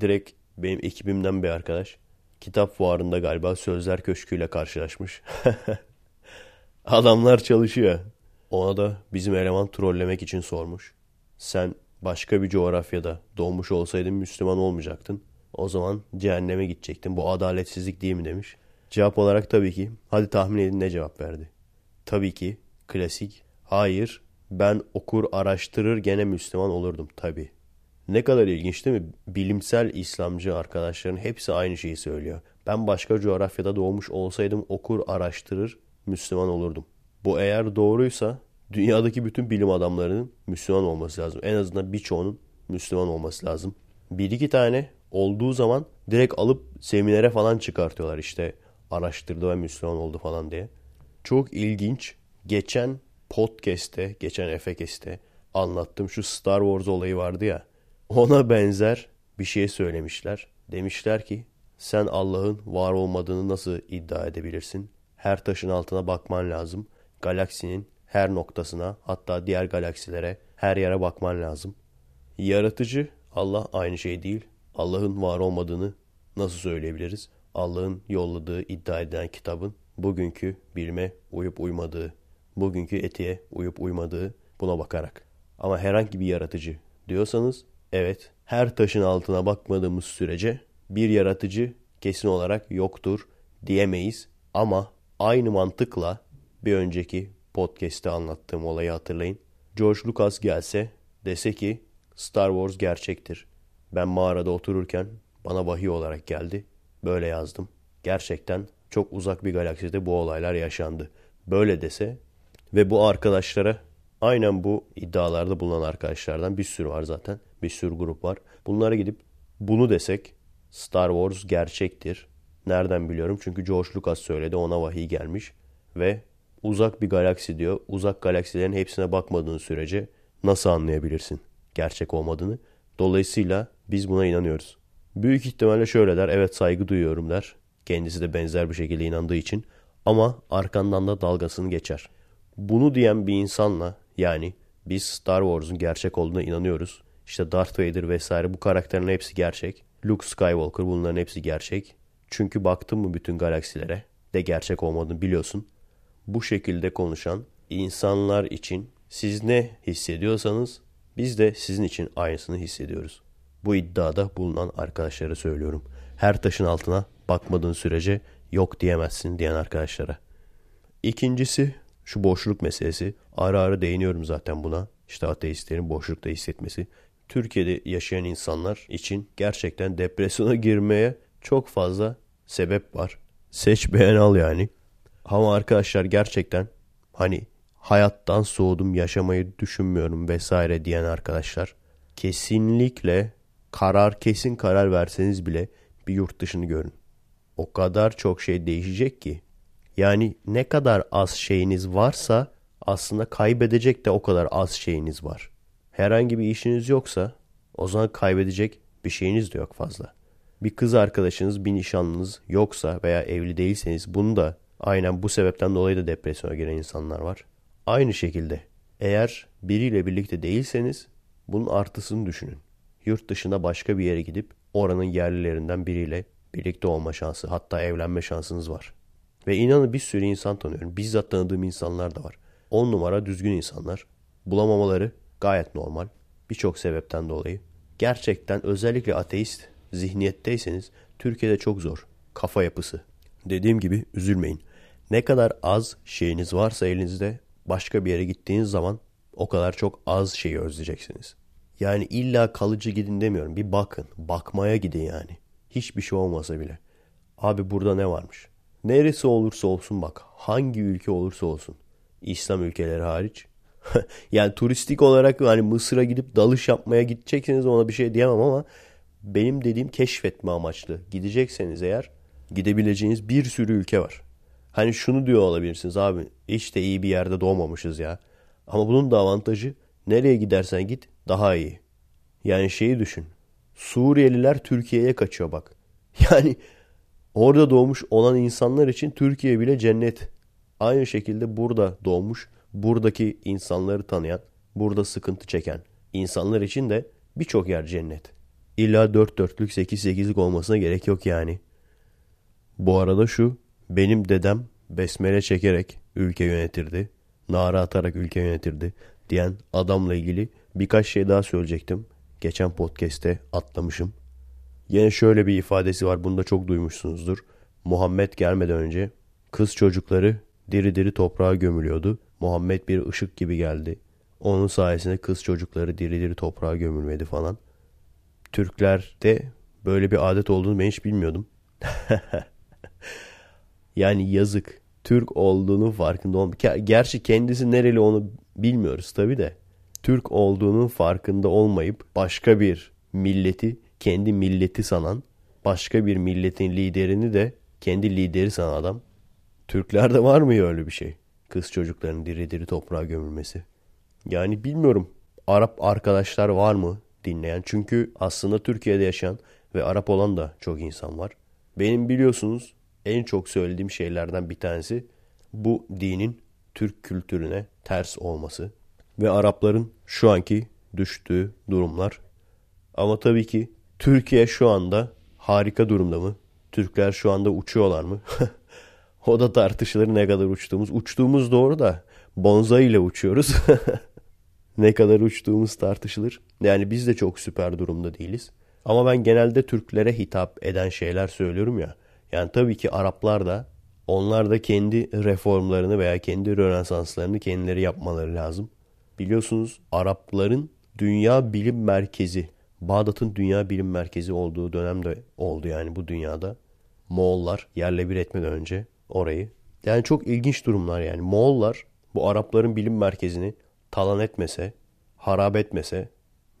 Direkt benim ekibimden bir arkadaş kitap fuarında galiba Sözler Köşkü ile karşılaşmış. Adamlar çalışıyor. Ona da bizim eleman trollemek için sormuş. Sen başka bir coğrafyada doğmuş olsaydın Müslüman olmayacaktın. O zaman cehenneme gidecektin. Bu adaletsizlik değil mi demiş. Cevap olarak tabii ki. Hadi tahmin edin ne cevap verdi. Tabii ki klasik. Hayır ben okur araştırır gene Müslüman olurdum tabii. Ne kadar ilginç değil mi? Bilimsel İslamcı arkadaşların hepsi aynı şeyi söylüyor. Ben başka coğrafyada doğmuş olsaydım okur araştırır Müslüman olurdum. Bu eğer doğruysa dünyadaki bütün bilim adamlarının Müslüman olması lazım. En azından birçoğunun Müslüman olması lazım. Bir iki tane olduğu zaman direkt alıp seminere falan çıkartıyorlar işte araştırdı ve Müslüman oldu falan diye. Çok ilginç. Geçen podcast'te, geçen Efekes'te anlattım şu Star Wars olayı vardı ya. Ona benzer bir şey söylemişler. Demişler ki sen Allah'ın var olmadığını nasıl iddia edebilirsin? Her taşın altına bakman lazım. Galaksinin her noktasına hatta diğer galaksilere her yere bakman lazım. Yaratıcı Allah aynı şey değil. Allah'ın var olmadığını nasıl söyleyebiliriz? Allah'ın yolladığı iddia edilen kitabın bugünkü bilime uyup uymadığı, bugünkü etiğe uyup uymadığı buna bakarak. Ama herhangi bir yaratıcı diyorsanız evet her taşın altına bakmadığımız sürece bir yaratıcı kesin olarak yoktur diyemeyiz. Ama aynı mantıkla bir önceki podcast'te anlattığım olayı hatırlayın. George Lucas gelse dese ki Star Wars gerçektir. Ben mağarada otururken bana vahiy olarak geldi. Böyle yazdım. Gerçekten çok uzak bir galakside bu olaylar yaşandı. Böyle dese ve bu arkadaşlara aynen bu iddialarda bulunan arkadaşlardan bir sürü var zaten. Bir sürü grup var. Bunlara gidip bunu desek Star Wars gerçektir. Nereden biliyorum? Çünkü George Lucas söyledi ona vahiy gelmiş ve uzak bir galaksi diyor. Uzak galaksilerin hepsine bakmadığın sürece nasıl anlayabilirsin gerçek olmadığını? Dolayısıyla biz buna inanıyoruz. Büyük ihtimalle şöyle der. Evet saygı duyuyorum der. Kendisi de benzer bir şekilde inandığı için. Ama arkandan da dalgasını geçer. Bunu diyen bir insanla yani biz Star Wars'un gerçek olduğuna inanıyoruz. İşte Darth Vader vesaire bu karakterin hepsi gerçek. Luke Skywalker bunların hepsi gerçek. Çünkü baktın mı bütün galaksilere de gerçek olmadığını biliyorsun. Bu şekilde konuşan insanlar için siz ne hissediyorsanız biz de sizin için aynısını hissediyoruz. Bu iddiada bulunan arkadaşlara söylüyorum. Her taşın altına bakmadığın sürece yok diyemezsin diyen arkadaşlara. İkincisi şu boşluk meselesi. Ara ara değiniyorum zaten buna. İşte ateistlerin boşlukta hissetmesi. Türkiye'de yaşayan insanlar için gerçekten depresyona girmeye çok fazla sebep var. Seç beğen al yani. Ama arkadaşlar gerçekten hani hayattan soğudum yaşamayı düşünmüyorum vesaire diyen arkadaşlar kesinlikle karar kesin karar verseniz bile bir yurt dışını görün. O kadar çok şey değişecek ki. Yani ne kadar az şeyiniz varsa aslında kaybedecek de o kadar az şeyiniz var. Herhangi bir işiniz yoksa o zaman kaybedecek bir şeyiniz de yok fazla. Bir kız arkadaşınız, bir nişanlınız yoksa veya evli değilseniz bunu da aynen bu sebepten dolayı da depresyona giren insanlar var. Aynı şekilde eğer biriyle birlikte değilseniz bunun artısını düşünün. Yurt dışına başka bir yere gidip oranın yerlilerinden biriyle birlikte olma şansı hatta evlenme şansınız var. Ve inanın bir sürü insan tanıyorum. Bizzat tanıdığım insanlar da var. On numara düzgün insanlar. Bulamamaları gayet normal. Birçok sebepten dolayı. Gerçekten özellikle ateist zihniyetteyseniz Türkiye'de çok zor. Kafa yapısı. Dediğim gibi üzülmeyin. Ne kadar az şeyiniz varsa elinizde başka bir yere gittiğiniz zaman o kadar çok az şeyi özleyeceksiniz. Yani illa kalıcı gidin demiyorum. Bir bakın. Bakmaya gidin yani. Hiçbir şey olmasa bile. Abi burada ne varmış? Neresi olursa olsun bak. Hangi ülke olursa olsun. İslam ülkeleri hariç. yani turistik olarak hani Mısır'a gidip dalış yapmaya gidecekseniz ona bir şey diyemem ama benim dediğim keşfetme amaçlı. Gidecekseniz eğer gidebileceğiniz bir sürü ülke var. Hani şunu diyor olabilirsiniz abi işte iyi bir yerde doğmamışız ya. Ama bunun da avantajı nereye gidersen git daha iyi. Yani şeyi düşün. Suriyeliler Türkiye'ye kaçıyor bak. Yani orada doğmuş olan insanlar için Türkiye bile cennet. Aynı şekilde burada doğmuş, buradaki insanları tanıyan, burada sıkıntı çeken insanlar için de birçok yer cennet. İlla dört dörtlük sekiz sekizlik olmasına gerek yok yani. Bu arada şu, benim dedem besmele çekerek ülke yönetirdi, nara atarak ülke yönetirdi diyen adamla ilgili birkaç şey daha söyleyecektim. Geçen podcast'te atlamışım. Yine şöyle bir ifadesi var. Bunu da çok duymuşsunuzdur. Muhammed gelmeden önce kız çocukları diri diri toprağa gömülüyordu. Muhammed bir ışık gibi geldi. Onun sayesinde kız çocukları diri diri toprağa gömülmedi falan. Türklerde böyle bir adet olduğunu ben hiç bilmiyordum. yani yazık. Türk olduğunun farkında olmak. Gerçi kendisi nereli onu bilmiyoruz tabi de. Türk olduğunun farkında olmayıp başka bir milleti kendi milleti sanan, başka bir milletin liderini de kendi lideri sanan adam. Türklerde var mı öyle bir şey? Kız çocukların diri diri toprağa gömülmesi. Yani bilmiyorum. Arap arkadaşlar var mı dinleyen? Çünkü aslında Türkiye'de yaşayan ve Arap olan da çok insan var. Benim biliyorsunuz en çok söylediğim şeylerden bir tanesi bu dinin Türk kültürüne ters olması ve Arapların şu anki düştüğü durumlar. Ama tabii ki Türkiye şu anda harika durumda mı? Türkler şu anda uçuyorlar mı? o da tartışılır ne kadar uçtuğumuz. Uçtuğumuz doğru da bonzai ile uçuyoruz. ne kadar uçtuğumuz tartışılır. Yani biz de çok süper durumda değiliz. Ama ben genelde Türklere hitap eden şeyler söylüyorum ya. Yani tabii ki Araplar da onlar da kendi reformlarını veya kendi rönesanslarını kendileri yapmaları lazım. Biliyorsunuz Arapların dünya bilim merkezi, Bağdat'ın dünya bilim merkezi olduğu dönemde oldu yani bu dünyada. Moğollar yerle bir etmeden önce orayı. Yani çok ilginç durumlar yani. Moğollar bu Arapların bilim merkezini talan etmese, harap etmese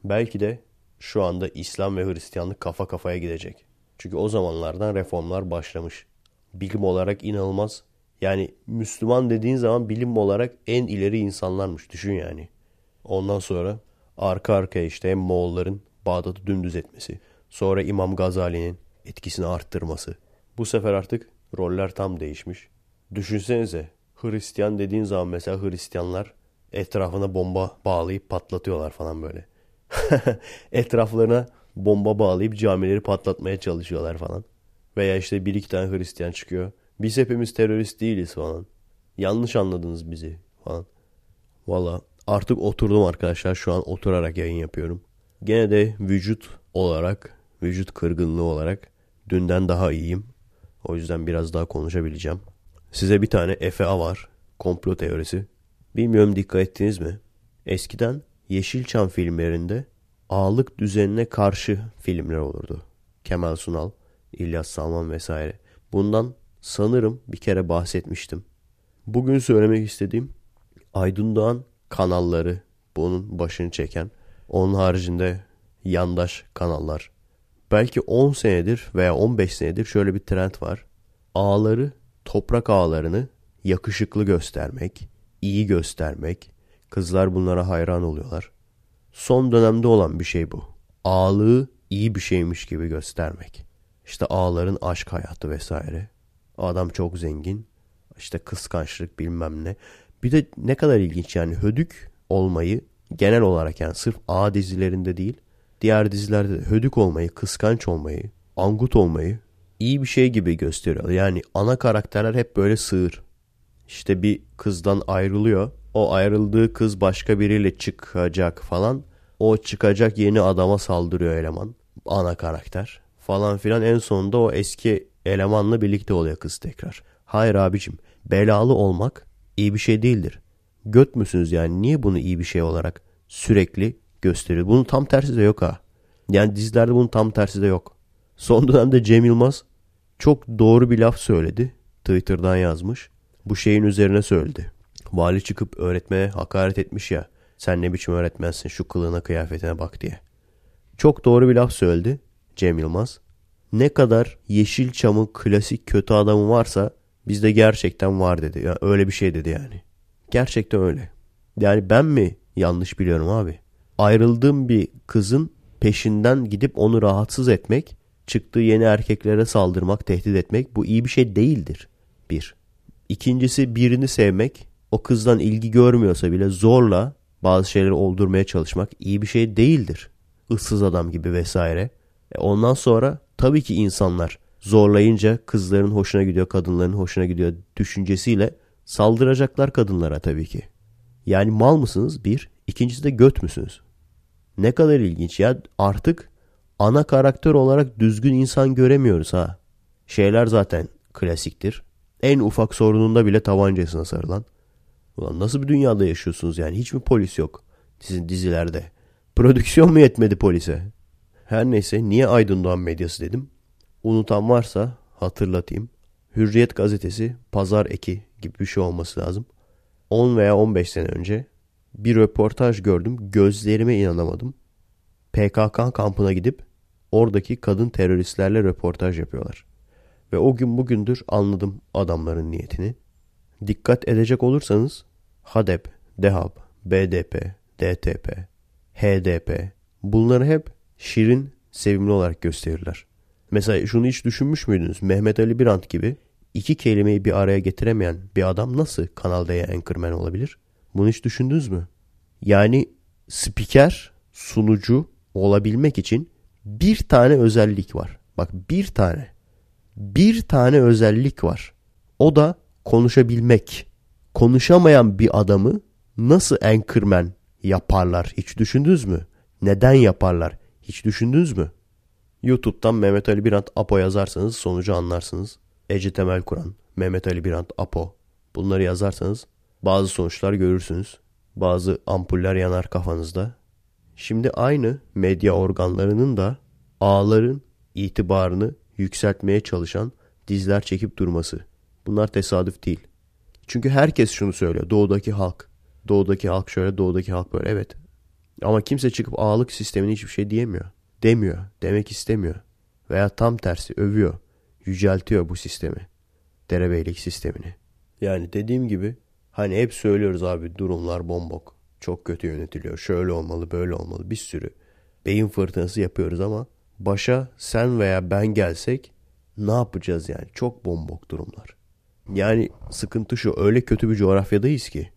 belki de şu anda İslam ve Hristiyanlık kafa kafaya gidecek. Çünkü o zamanlardan reformlar başlamış. Bilim olarak inanılmaz. Yani Müslüman dediğin zaman bilim olarak en ileri insanlarmış. Düşün yani. Ondan sonra arka arkaya işte hem Moğolların Bağdat'ı dümdüz etmesi. Sonra İmam Gazali'nin etkisini arttırması. Bu sefer artık roller tam değişmiş. Düşünsenize Hristiyan dediğin zaman mesela Hristiyanlar etrafına bomba bağlayıp patlatıyorlar falan böyle. Etraflarına bomba bağlayıp camileri patlatmaya çalışıyorlar falan. Veya işte bir iki tane Hristiyan çıkıyor. Biz hepimiz terörist değiliz falan. Yanlış anladınız bizi falan. Valla artık oturdum arkadaşlar. Şu an oturarak yayın yapıyorum. Gene de vücut olarak, vücut kırgınlığı olarak dünden daha iyiyim. O yüzden biraz daha konuşabileceğim. Size bir tane FA var. Komplo teorisi. Bilmiyorum dikkat ettiniz mi? Eskiden Yeşilçam filmlerinde ağlık düzenine karşı filmler olurdu. Kemal Sunal, İlyas Salman vesaire. Bundan sanırım bir kere bahsetmiştim. Bugün söylemek istediğim Aydın Doğan kanalları bunun başını çeken. Onun haricinde yandaş kanallar. Belki 10 senedir veya 15 senedir şöyle bir trend var. Ağları, toprak ağlarını yakışıklı göstermek, iyi göstermek. Kızlar bunlara hayran oluyorlar. Son dönemde olan bir şey bu. Ağlığı iyi bir şeymiş gibi göstermek. İşte ağların aşk hayatı vesaire. Adam çok zengin. İşte kıskançlık bilmem ne. Bir de ne kadar ilginç yani hödük olmayı genel olarak yani sırf A dizilerinde değil diğer dizilerde de hödük olmayı, kıskanç olmayı, angut olmayı iyi bir şey gibi gösteriyor. Yani ana karakterler hep böyle sığır. İşte bir kızdan ayrılıyor. O ayrıldığı kız başka biriyle çıkacak falan. O çıkacak yeni adama saldırıyor eleman. Ana karakter falan filan. En sonunda o eski elemanla birlikte oluyor kız tekrar. Hayır abicim belalı olmak iyi bir şey değildir. Göt müsünüz yani niye bunu iyi bir şey olarak sürekli gösteriyor? Bunun tam tersi de yok ha. Yani dizilerde bunun tam tersi de yok. Son dönemde Cem Yılmaz çok doğru bir laf söyledi. Twitter'dan yazmış. Bu şeyin üzerine söyledi. Vali çıkıp öğretmene hakaret etmiş ya. Sen ne biçim öğretmensin şu kılığına kıyafetine bak diye. Çok doğru bir laf söyledi Cem Yılmaz. Ne kadar Yeşilçam'ın klasik kötü adamı varsa bizde gerçekten var dedi. Yani öyle bir şey dedi yani. Gerçekten öyle. Yani ben mi yanlış biliyorum abi? Ayrıldığım bir kızın peşinden gidip onu rahatsız etmek, çıktığı yeni erkeklere saldırmak, tehdit etmek bu iyi bir şey değildir. Bir. İkincisi birini sevmek, o kızdan ilgi görmüyorsa bile zorla bazı şeyleri oldurmaya çalışmak iyi bir şey değildir. Issız adam gibi vesaire. E ondan sonra tabii ki insanlar zorlayınca kızların hoşuna gidiyor, kadınların hoşuna gidiyor düşüncesiyle saldıracaklar kadınlara tabii ki. Yani mal mısınız? Bir. İkincisi de göt müsünüz? Ne kadar ilginç ya. Artık ana karakter olarak düzgün insan göremiyoruz ha. Şeyler zaten klasiktir. En ufak sorununda bile tabancasına sarılan. Ulan nasıl bir dünyada yaşıyorsunuz yani? Hiç mi polis yok sizin dizilerde? Prodüksiyon mu yetmedi polise? Her neyse niye Aydın Doğan medyası dedim. Unutan varsa hatırlatayım. Hürriyet gazetesi pazar eki gibi bir şey olması lazım. 10 veya 15 sene önce bir röportaj gördüm. Gözlerime inanamadım. PKK kampına gidip oradaki kadın teröristlerle röportaj yapıyorlar. Ve o gün bugündür anladım adamların niyetini. Dikkat edecek olursanız HADEP, DEHAP, BDP, DTP, HDP bunları hep şirin, sevimli olarak gösterirler. Mesela şunu hiç düşünmüş müydünüz? Mehmet Ali Birant gibi iki kelimeyi bir araya getiremeyen bir adam nasıl Kanal D'ye anchorman olabilir? Bunu hiç düşündünüz mü? Yani spiker, sunucu olabilmek için bir tane özellik var. Bak bir tane. Bir tane özellik var. O da konuşabilmek. Konuşamayan bir adamı nasıl anchorman yaparlar hiç düşündünüz mü? Neden yaparlar hiç düşündünüz mü? YouTube'dan Mehmet Ali Birant Apo yazarsanız sonucu anlarsınız. Ece Temel Kur'an, Mehmet Ali Birant Apo bunları yazarsanız bazı sonuçlar görürsünüz. Bazı ampuller yanar kafanızda. Şimdi aynı medya organlarının da ağların itibarını yükseltmeye çalışan dizler çekip durması. Bunlar tesadüf değil. Çünkü herkes şunu söylüyor. Doğudaki halk. Doğudaki halk şöyle, doğudaki halk böyle. Evet. Ama kimse çıkıp ağalık sistemine hiçbir şey diyemiyor. Demiyor. Demek istemiyor. Veya tam tersi övüyor. Yüceltiyor bu sistemi. Derebeylik sistemini. Yani dediğim gibi hani hep söylüyoruz abi durumlar bombok. Çok kötü yönetiliyor. Şöyle olmalı, böyle olmalı. Bir sürü beyin fırtınası yapıyoruz ama başa sen veya ben gelsek ne yapacağız yani? Çok bombok durumlar. Yani sıkıntı şu öyle kötü bir coğrafyadayız ki.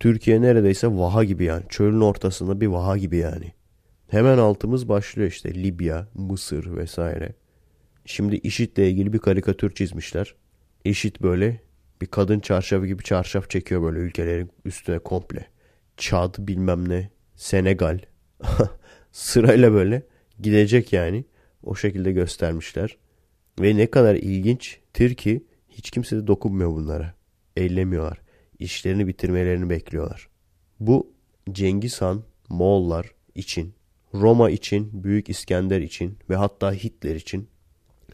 Türkiye neredeyse vaha gibi yani. Çölün ortasında bir vaha gibi yani. Hemen altımız başlıyor işte Libya, Mısır vesaire. Şimdi IŞİD'le ilgili bir karikatür çizmişler. IŞİD böyle bir kadın çarşafı gibi çarşaf çekiyor böyle ülkelerin üstüne komple. Çad bilmem ne, Senegal. Sırayla böyle gidecek yani. O şekilde göstermişler. Ve ne kadar ilginçtir ki hiç kimse de dokunmuyor bunlara. Ellemiyorlar. İşlerini bitirmelerini bekliyorlar. Bu Cengiz Han, Moğollar için, Roma için, Büyük İskender için ve hatta Hitler için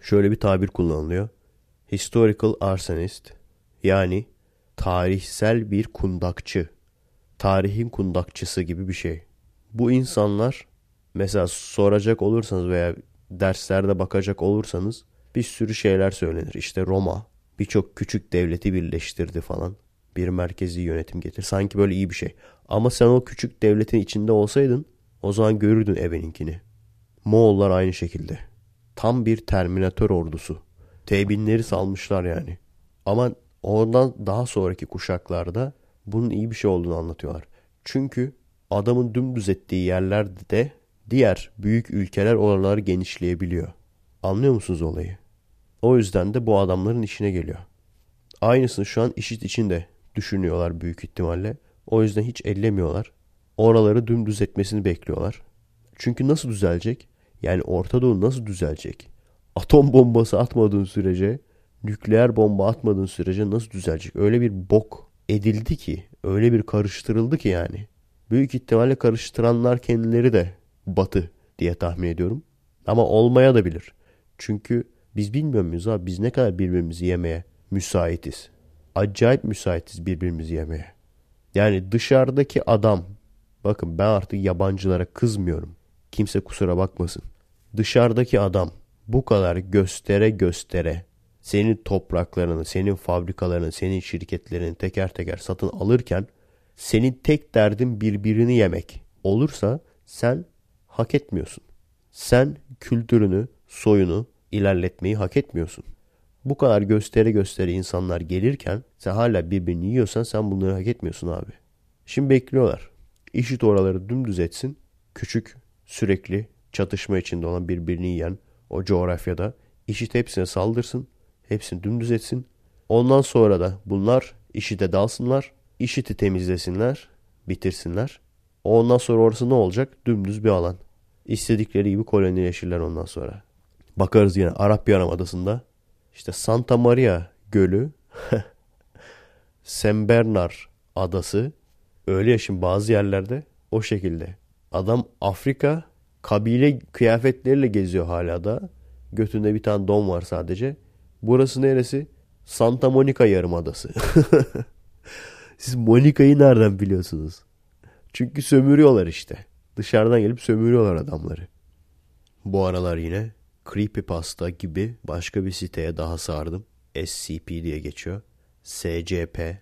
şöyle bir tabir kullanılıyor. Historical arsonist yani tarihsel bir kundakçı. Tarihin kundakçısı gibi bir şey. Bu insanlar mesela soracak olursanız veya derslerde bakacak olursanız bir sürü şeyler söylenir. İşte Roma birçok küçük devleti birleştirdi falan. Bir merkezi yönetim getir. Sanki böyle iyi bir şey. Ama sen o küçük devletin içinde olsaydın o zaman görürdün eveninkini. Moğollar aynı şekilde. Tam bir Terminator ordusu. Tebinleri salmışlar yani. Ama ondan daha sonraki kuşaklarda bunun iyi bir şey olduğunu anlatıyorlar. Çünkü adamın dümdüz ettiği yerlerde de diğer büyük ülkeler oraları genişleyebiliyor. Anlıyor musunuz olayı? O yüzden de bu adamların işine geliyor. Aynısını şu an işit içinde düşünüyorlar büyük ihtimalle. O yüzden hiç ellemiyorlar. Oraları dümdüz etmesini bekliyorlar. Çünkü nasıl düzelecek? Yani Orta Doğu nasıl düzelecek? Atom bombası atmadığın sürece, nükleer bomba atmadığın sürece nasıl düzelecek? Öyle bir bok edildi ki, öyle bir karıştırıldı ki yani. Büyük ihtimalle karıştıranlar kendileri de batı diye tahmin ediyorum. Ama olmaya da bilir. Çünkü biz bilmiyor muyuz abi biz ne kadar birbirimizi yemeye müsaitiz. Acayip müsaitiz birbirimizi yemeye. Yani dışarıdaki adam bakın ben artık yabancılara kızmıyorum. Kimse kusura bakmasın. Dışarıdaki adam bu kadar göstere göstere senin topraklarını, senin fabrikalarını, senin şirketlerini teker teker satın alırken senin tek derdin birbirini yemek olursa sen hak etmiyorsun. Sen kültürünü, soyunu ilerletmeyi hak etmiyorsun. Bu kadar göstere göstere insanlar gelirken sen hala birbirini yiyorsan sen bunları hak etmiyorsun abi. Şimdi bekliyorlar. İşit oraları dümdüz etsin. Küçük, sürekli çatışma içinde olan birbirini yiyen o coğrafyada işit hepsine saldırsın. Hepsini dümdüz etsin. Ondan sonra da bunlar işite dalsınlar. işiti temizlesinler. Bitirsinler. Ondan sonra orası ne olacak? Dümdüz bir alan. İstedikleri gibi kolonileşirler ondan sonra. Bakarız yine Arap Yarımadası'nda. İşte Santa Maria Gölü, Sembernar Adası. Öyle ya şimdi bazı yerlerde o şekilde. Adam Afrika kabile kıyafetleriyle geziyor hala da. Götünde bir tane don var sadece. Burası neresi? Santa Monica Yarımadası. Siz Monica'yı nereden biliyorsunuz? Çünkü sömürüyorlar işte. Dışarıdan gelip sömürüyorlar adamları. Bu aralar yine Creepypasta gibi başka bir siteye daha sardım. SCP diye geçiyor. SCP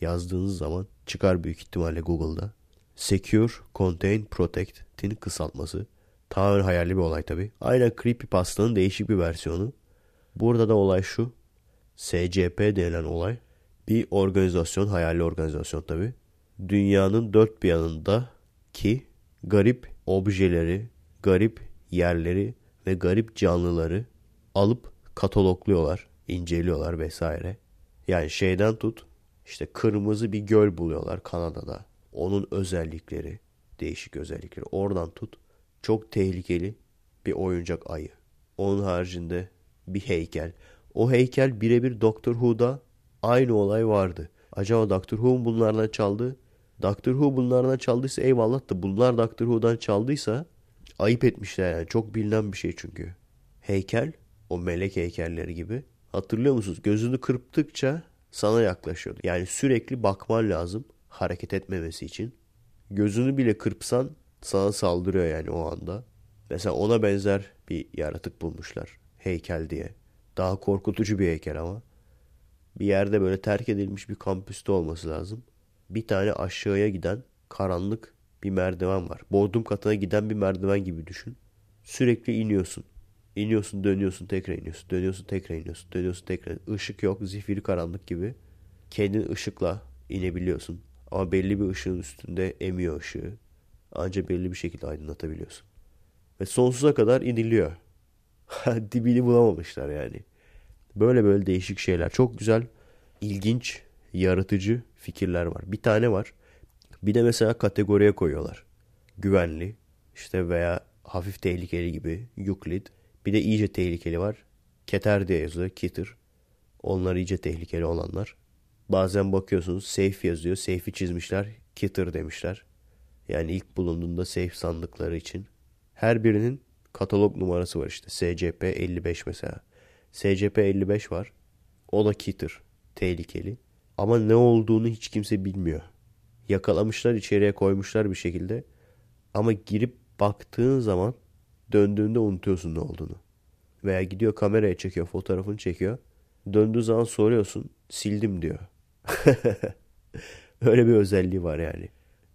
yazdığınız zaman çıkar büyük ihtimalle Google'da. Secure Contain Protect'in kısaltması. Tamamen hayali bir olay tabi. Aynen Creepypasta'nın değişik bir versiyonu. Burada da olay şu. SCP denilen olay bir organizasyon, hayali organizasyon tabi. Dünyanın dört bir yanında ki garip objeleri, garip yerleri ve garip canlıları alıp katalogluyorlar, inceliyorlar vesaire. Yani şeyden tut işte kırmızı bir göl buluyorlar Kanada'da. Onun özellikleri, değişik özellikleri. Oradan tut çok tehlikeli bir oyuncak ayı. Onun haricinde bir heykel. O heykel birebir Doctor Who'da aynı olay vardı. Acaba Doctor Who bunlardan çaldı? Doctor Who bunlardan çaldıysa eyvallah da bunlar Doctor Who'dan çaldıysa ayıp etmişler yani. Çok bilinen bir şey çünkü. Heykel, o melek heykelleri gibi. Hatırlıyor musunuz? Gözünü kırptıkça sana yaklaşıyordu. Yani sürekli bakman lazım hareket etmemesi için. Gözünü bile kırpsan sana saldırıyor yani o anda. Mesela ona benzer bir yaratık bulmuşlar. Heykel diye. Daha korkutucu bir heykel ama. Bir yerde böyle terk edilmiş bir kampüste olması lazım. Bir tane aşağıya giden karanlık bir merdiven var. Bodrum katına giden bir merdiven gibi düşün. Sürekli iniyorsun. İniyorsun, dönüyorsun, tekrar iniyorsun. Dönüyorsun, tekrar iniyorsun. Dönüyorsun, tekrar. Işık yok, zifiri karanlık gibi. Kendin ışıkla inebiliyorsun. Ama belli bir ışığın üstünde emiyor ışığı. Ancak belli bir şekilde aydınlatabiliyorsun. Ve sonsuza kadar iniliyor. Dibini bulamamışlar yani. Böyle böyle değişik şeyler. Çok güzel, ilginç, yaratıcı fikirler var. Bir tane var. Bir de mesela kategoriye koyuyorlar. Güvenli işte veya hafif tehlikeli gibi Euclid. Bir de iyice tehlikeli var. Keter diye yazıyor. Keter. Onlar iyice tehlikeli olanlar. Bazen bakıyorsunuz safe yazıyor. Safe'i çizmişler. Keter demişler. Yani ilk bulunduğunda safe sandıkları için. Her birinin katalog numarası var işte. SCP 55 mesela. SCP 55 var. O da Keter. Tehlikeli. Ama ne olduğunu hiç kimse bilmiyor. Yakalamışlar içeriye koymuşlar bir şekilde. Ama girip baktığın zaman döndüğünde unutuyorsun ne olduğunu. Veya gidiyor kameraya çekiyor fotoğrafını çekiyor. Döndüğü zaman soruyorsun sildim diyor. Öyle bir özelliği var yani.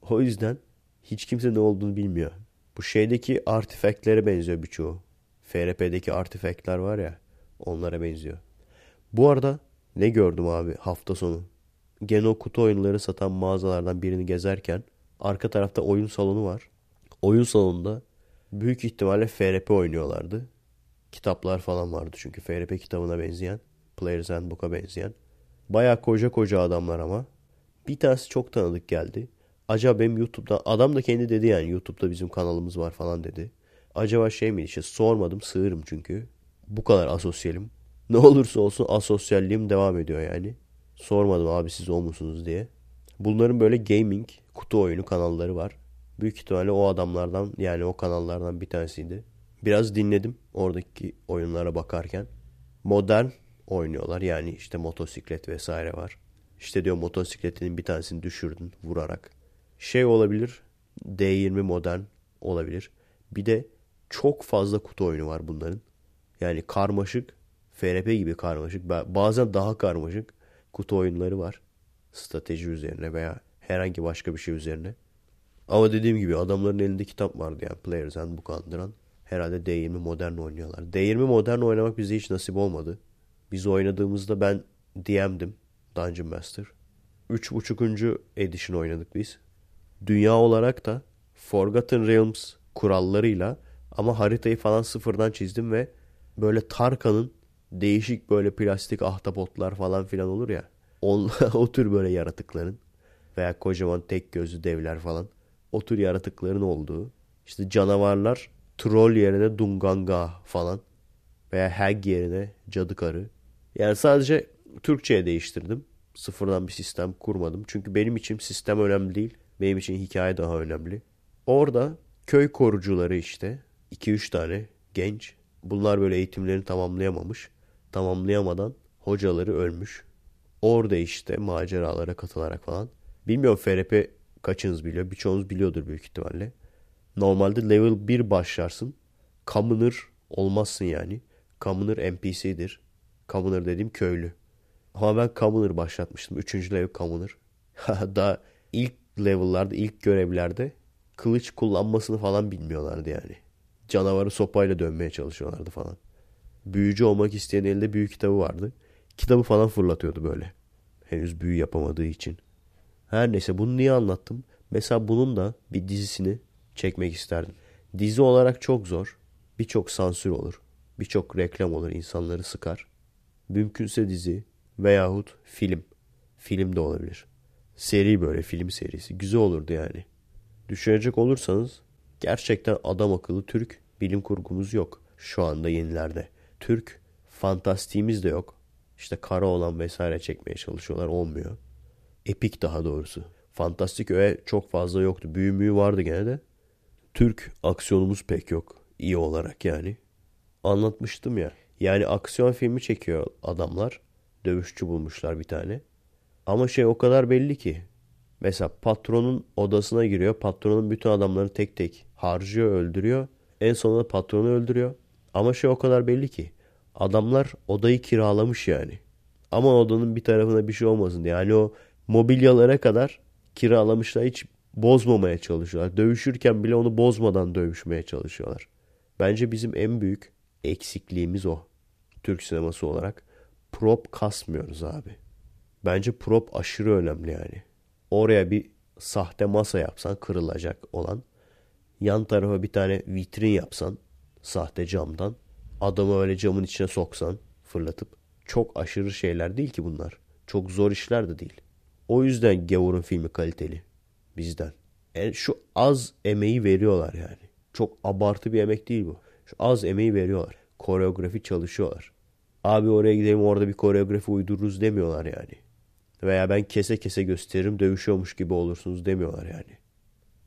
O yüzden hiç kimse ne olduğunu bilmiyor. Bu şeydeki artifactlere benziyor birçoğu. FRP'deki artifactler var ya onlara benziyor. Bu arada ne gördüm abi hafta sonu? Gene o kutu oyunları satan mağazalardan birini gezerken arka tarafta oyun salonu var. Oyun salonunda büyük ihtimalle FRP oynuyorlardı. Kitaplar falan vardı çünkü FRP kitabına benzeyen. Player's Handbook'a benzeyen. Baya koca koca adamlar ama. Bir tanesi çok tanıdık geldi. Acaba benim YouTube'da adam da kendi dedi yani YouTube'da bizim kanalımız var falan dedi. Acaba şey mi işte sormadım sığırım çünkü. Bu kadar asosyalim. Ne olursa olsun asosyalliğim devam ediyor yani. Sormadım abi siz o musunuz diye. Bunların böyle gaming kutu oyunu kanalları var. Büyük ihtimalle o adamlardan yani o kanallardan bir tanesiydi. Biraz dinledim oradaki oyunlara bakarken. Modern oynuyorlar yani işte motosiklet vesaire var. İşte diyor motosikletinin bir tanesini düşürdün vurarak. Şey olabilir D20 modern olabilir. Bir de çok fazla kutu oyunu var bunların. Yani karmaşık FRP gibi karmaşık bazen daha karmaşık kutu oyunları var. Strateji üzerine veya herhangi başka bir şey üzerine. Ama dediğim gibi adamların elinde kitap vardı yani Players Handbook andıran. Herhalde D20 modern oynuyorlar. D20 modern oynamak bize hiç nasip olmadı. Biz oynadığımızda ben DM'dim. Dungeon Master. 3.5. edition oynadık biz. Dünya olarak da Forgotten Realms kurallarıyla ama haritayı falan sıfırdan çizdim ve böyle Tarkan'ın değişik böyle plastik ahtapotlar falan filan olur ya. On, o tür böyle yaratıkların veya kocaman tek gözlü devler falan o tür yaratıkların olduğu işte canavarlar troll yerine dunganga falan veya hag yerine cadı karı. Yani sadece Türkçe'ye değiştirdim. Sıfırdan bir sistem kurmadım. Çünkü benim için sistem önemli değil. Benim için hikaye daha önemli. Orada köy korucuları işte 2-3 tane genç. Bunlar böyle eğitimlerini tamamlayamamış. Tamamlayamadan hocaları ölmüş. Orada işte maceralara katılarak falan. Bilmiyorum FRP kaçınız biliyor. Birçoğunuz biliyordur büyük ihtimalle. Normalde level 1 başlarsın. Commoner olmazsın yani. Commoner NPC'dir. Commoner dediğim köylü. Ama ben Commoner başlatmıştım. Üçüncü level Commoner. Daha ilk level'larda, ilk görevlerde kılıç kullanmasını falan bilmiyorlardı yani. Canavarı sopayla dönmeye çalışıyorlardı falan. Büyücü olmak isteyen elinde büyü kitabı vardı. Kitabı falan fırlatıyordu böyle. Henüz büyü yapamadığı için. Her neyse bunu niye anlattım? Mesela bunun da bir dizisini çekmek isterdim. Dizi olarak çok zor. Birçok sansür olur. Birçok reklam olur. insanları sıkar. Mümkünse dizi veyahut film. Film de olabilir. Seri böyle film serisi. Güzel olurdu yani. Düşünecek olursanız gerçekten adam akıllı Türk bilim kurgumuz yok. Şu anda yenilerde. Türk fantastiğimiz de yok. İşte kara olan vesaire çekmeye çalışıyorlar. Olmuyor. Epik daha doğrusu. Fantastik öğe çok fazla yoktu. Büyü vardı gene de. Türk aksiyonumuz pek yok. iyi olarak yani. Anlatmıştım ya. Yani aksiyon filmi çekiyor adamlar. Dövüşçü bulmuşlar bir tane. Ama şey o kadar belli ki. Mesela patronun odasına giriyor. Patronun bütün adamlarını tek tek harcıyor, öldürüyor. En sonunda patronu öldürüyor. Ama şey o kadar belli ki. Adamlar odayı kiralamış yani. Ama odanın bir tarafına bir şey olmasın diye. Yani o mobilyalara kadar kiralamışlar. Hiç bozmamaya çalışıyorlar. Dövüşürken bile onu bozmadan dövüşmeye çalışıyorlar. Bence bizim en büyük eksikliğimiz o. Türk sineması olarak. Prop kasmıyoruz abi. Bence prop aşırı önemli yani. Oraya bir sahte masa yapsan kırılacak olan. Yan tarafa bir tane vitrin yapsan sahte camdan. Adamı öyle camın içine soksan fırlatıp. Çok aşırı şeyler değil ki bunlar. Çok zor işler de değil. O yüzden Gavur'un filmi kaliteli. Bizden. Yani şu az emeği veriyorlar yani. Çok abartı bir emek değil bu. Şu az emeği veriyorlar. Koreografi çalışıyorlar. Abi oraya gidelim orada bir koreografi uydururuz demiyorlar yani. Veya ben kese kese gösteririm dövüşüyormuş gibi olursunuz demiyorlar yani.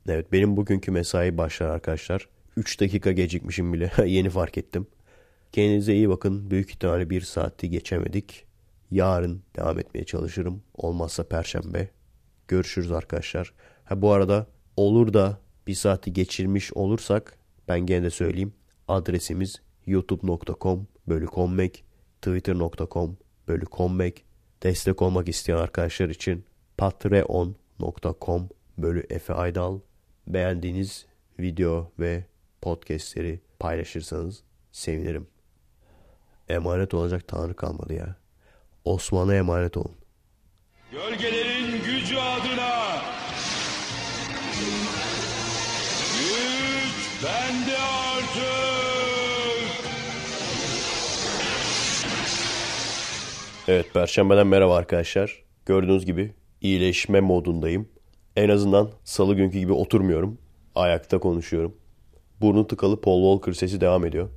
Evet benim bugünkü mesai başlar arkadaşlar. 3 dakika gecikmişim bile yeni fark ettim. Kendinize iyi bakın. Büyük ihtimalle bir saati geçemedik. Yarın devam etmeye çalışırım. Olmazsa perşembe. Görüşürüz arkadaşlar. Ha bu arada olur da bir saati geçirmiş olursak ben gene de söyleyeyim. Adresimiz youtube.com bölü kommek, twitter.com bölü kommek. Destek olmak isteyen arkadaşlar için patreon.com bölü Efe Aydal. Beğendiğiniz video ve podcastleri paylaşırsanız sevinirim. Emanet olacak Tanrı kalmadı ya. Osman'a emanet olun. Gölgelerin gücü adına güç bende artık. Evet Perşembeden merhaba arkadaşlar. Gördüğünüz gibi iyileşme modundayım. En azından salı günkü gibi oturmuyorum. Ayakta konuşuyorum. Burnu tıkalı Paul Walker sesi devam ediyor.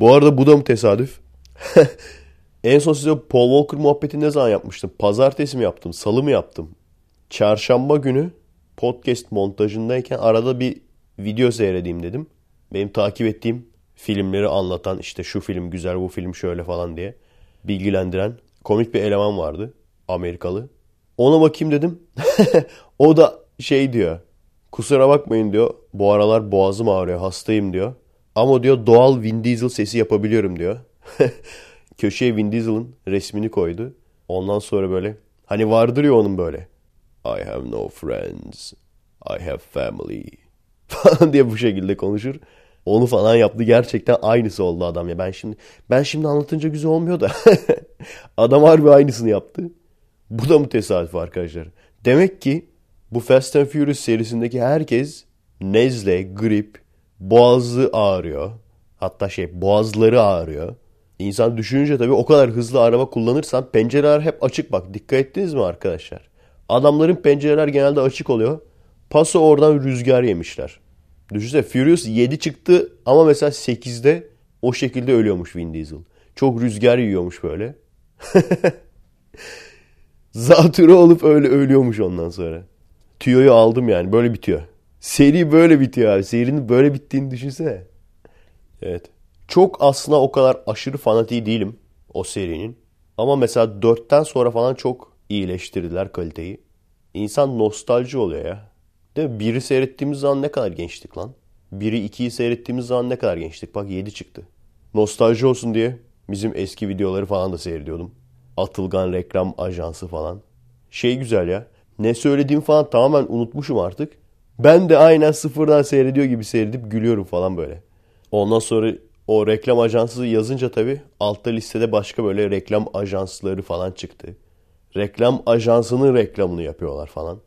Bu arada bu da mı tesadüf? en son size Paul Walker muhabbeti ne zaman yapmıştım? Pazartesi mi yaptım? Salı mı yaptım? Çarşamba günü podcast montajındayken arada bir video seyredeyim dedim. Benim takip ettiğim filmleri anlatan işte şu film güzel bu film şöyle falan diye bilgilendiren komik bir eleman vardı. Amerikalı. Ona bakayım dedim. o da şey diyor. Kusura bakmayın diyor. Bu aralar boğazım ağrıyor hastayım diyor. Ama diyor doğal Vin Diesel sesi yapabiliyorum diyor. Köşeye Vin Diesel'ın resmini koydu. Ondan sonra böyle hani vardır ya onun böyle. I have no friends. I have family. falan diye bu şekilde konuşur. Onu falan yaptı. Gerçekten aynısı oldu adam ya. Ben şimdi ben şimdi anlatınca güzel olmuyor da. adam harbi aynısını yaptı. Bu da mı tesadüf arkadaşlar? Demek ki bu Fast and Furious serisindeki herkes nezle, grip, boğazı ağrıyor. Hatta şey boğazları ağrıyor. İnsan düşününce tabii o kadar hızlı araba kullanırsan pencereler hep açık bak. Dikkat ettiniz mi arkadaşlar? Adamların pencereler genelde açık oluyor. Paso oradan rüzgar yemişler. Düşünsene Furious 7 çıktı ama mesela 8'de o şekilde ölüyormuş Vin Diesel. Çok rüzgar yiyormuş böyle. Zatürre olup öyle ölüyormuş ondan sonra. Tüyoyu aldım yani böyle bitiyor. Seri böyle bitiyor abi. Serinin böyle bittiğini düşünsene. Evet. Çok aslında o kadar aşırı fanatiği değilim o serinin. Ama mesela 4'ten sonra falan çok iyileştirdiler kaliteyi. İnsan nostalji oluyor ya. Değil mi? Biri seyrettiğimiz zaman ne kadar gençtik lan. Biri ikiyi seyrettiğimiz zaman ne kadar gençtik. Bak 7 çıktı. Nostalji olsun diye bizim eski videoları falan da seyrediyordum. Atılgan reklam ajansı falan. Şey güzel ya. Ne söylediğimi falan tamamen unutmuşum artık. Ben de aynen sıfırdan seyrediyor gibi seyredip gülüyorum falan böyle. Ondan sonra o reklam ajansı yazınca tabii altta listede başka böyle reklam ajansları falan çıktı. Reklam ajansının reklamını yapıyorlar falan.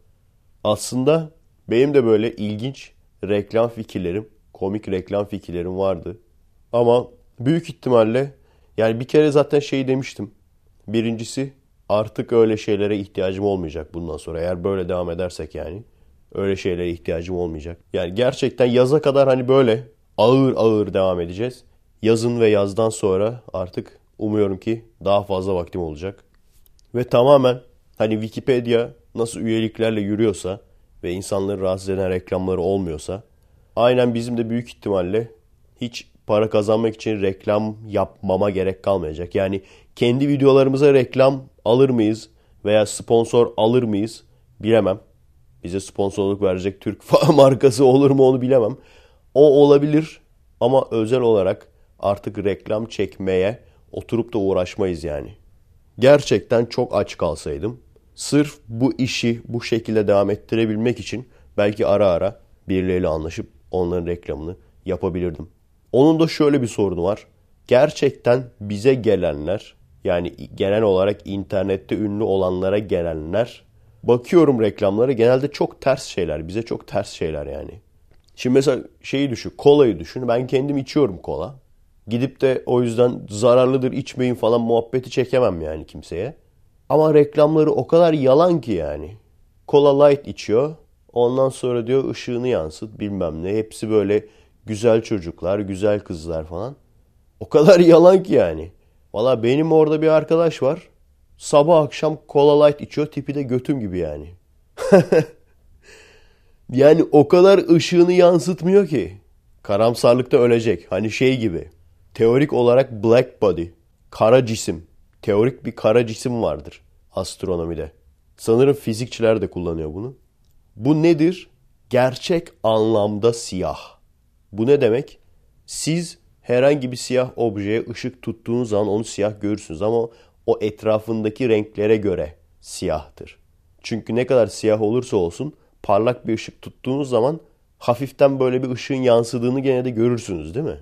Aslında benim de böyle ilginç reklam fikirlerim, komik reklam fikirlerim vardı. Ama büyük ihtimalle yani bir kere zaten şey demiştim. Birincisi artık öyle şeylere ihtiyacım olmayacak bundan sonra. Eğer böyle devam edersek yani öyle şeylere ihtiyacım olmayacak. Yani gerçekten yaza kadar hani böyle ağır ağır devam edeceğiz. Yazın ve yazdan sonra artık umuyorum ki daha fazla vaktim olacak. Ve tamamen hani Wikipedia nasıl üyeliklerle yürüyorsa ve insanları rahatsız eden reklamları olmuyorsa aynen bizim de büyük ihtimalle hiç para kazanmak için reklam yapmama gerek kalmayacak. Yani kendi videolarımıza reklam alır mıyız veya sponsor alır mıyız bilemem. Bize sponsorluk verecek Türk markası olur mu onu bilemem. O olabilir ama özel olarak artık reklam çekmeye oturup da uğraşmayız yani. Gerçekten çok aç kalsaydım sırf bu işi bu şekilde devam ettirebilmek için belki ara ara birileriyle anlaşıp onların reklamını yapabilirdim. Onun da şöyle bir sorunu var. Gerçekten bize gelenler yani genel olarak internette ünlü olanlara gelenler bakıyorum reklamlara genelde çok ters şeyler. Bize çok ters şeyler yani. Şimdi mesela şeyi düşün, kolayı düşün. Ben kendim içiyorum kola. Gidip de o yüzden zararlıdır içmeyin falan muhabbeti çekemem yani kimseye. Ama reklamları o kadar yalan ki yani. Cola Light içiyor. Ondan sonra diyor ışığını yansıt bilmem ne. Hepsi böyle güzel çocuklar, güzel kızlar falan. O kadar yalan ki yani. Valla benim orada bir arkadaş var. Sabah akşam Cola Light içiyor. Tipi de götüm gibi yani. yani o kadar ışığını yansıtmıyor ki. Karamsarlıkta ölecek. Hani şey gibi. Teorik olarak black body. Kara cisim. teorik bir kara cisim vardır astronomide. Sanırım fizikçiler de kullanıyor bunu. Bu nedir? Gerçek anlamda siyah. Bu ne demek? Siz herhangi bir siyah objeye ışık tuttuğunuz zaman onu siyah görürsünüz ama o etrafındaki renklere göre siyahtır. Çünkü ne kadar siyah olursa olsun parlak bir ışık tuttuğunuz zaman hafiften böyle bir ışığın yansıdığını gene de görürsünüz değil mi?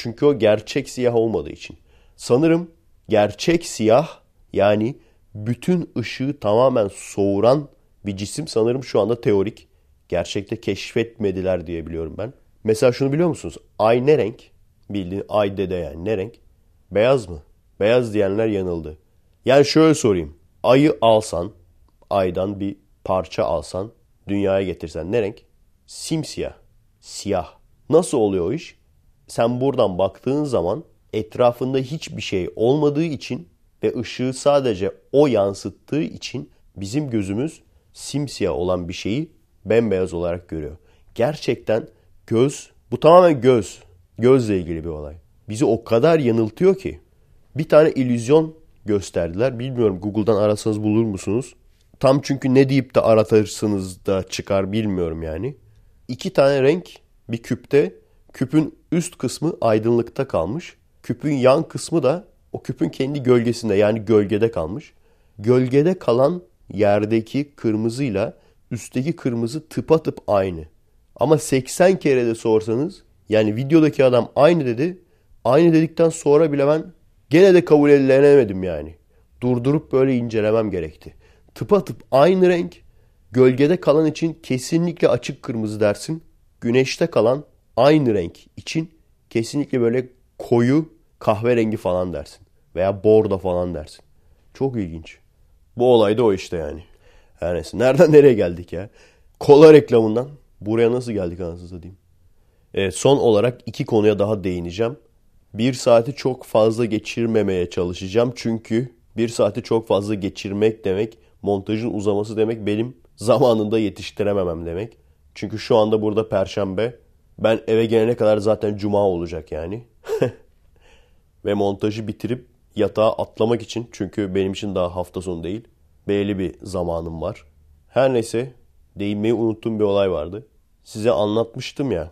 Çünkü o gerçek siyah olmadığı için. Sanırım gerçek siyah yani bütün ışığı tamamen soğuran bir cisim sanırım şu anda teorik. Gerçekte keşfetmediler diye biliyorum ben. Mesela şunu biliyor musunuz? Ay ne renk? Bildiğin ay dede yani ne renk? Beyaz mı? Beyaz diyenler yanıldı. Yani şöyle sorayım. Ayı alsan, aydan bir parça alsan, dünyaya getirsen ne renk? Simsiyah. Siyah. Nasıl oluyor o iş? Sen buradan baktığın zaman etrafında hiçbir şey olmadığı için ve ışığı sadece o yansıttığı için bizim gözümüz simsiyah olan bir şeyi bembeyaz olarak görüyor. Gerçekten göz, bu tamamen göz, gözle ilgili bir olay. Bizi o kadar yanıltıyor ki. Bir tane illüzyon gösterdiler. Bilmiyorum Google'dan arasanız bulur musunuz? Tam çünkü ne deyip de aratırsınız da çıkar bilmiyorum yani. İki tane renk bir küpte. Küpün üst kısmı aydınlıkta kalmış. Küpün yan kısmı da o küpün kendi gölgesinde yani gölgede kalmış. Gölgede kalan yerdeki kırmızıyla üstteki kırmızı tıpatıp aynı. Ama 80 kere de sorsanız yani videodaki adam aynı dedi. Aynı dedikten sonra bile ben gene de kabul edilemedim yani. Durdurup böyle incelemem gerekti. Tıpatıp aynı renk gölgede kalan için kesinlikle açık kırmızı dersin. Güneşte kalan aynı renk için kesinlikle böyle koyu kahverengi falan dersin. Veya bordo falan dersin. Çok ilginç. Bu olay da o işte yani. Her neyse. Nereden nereye geldik ya? Kola reklamından buraya nasıl geldik anasını satayım. Evet, son olarak iki konuya daha değineceğim. Bir saati çok fazla geçirmemeye çalışacağım. Çünkü bir saati çok fazla geçirmek demek montajın uzaması demek benim zamanında yetiştirememem demek. Çünkü şu anda burada perşembe. Ben eve gelene kadar zaten cuma olacak yani. Ve montajı bitirip yatağa atlamak için çünkü benim için daha hafta sonu değil. Belli bir zamanım var. Her neyse değinmeyi unuttuğum bir olay vardı. Size anlatmıştım ya.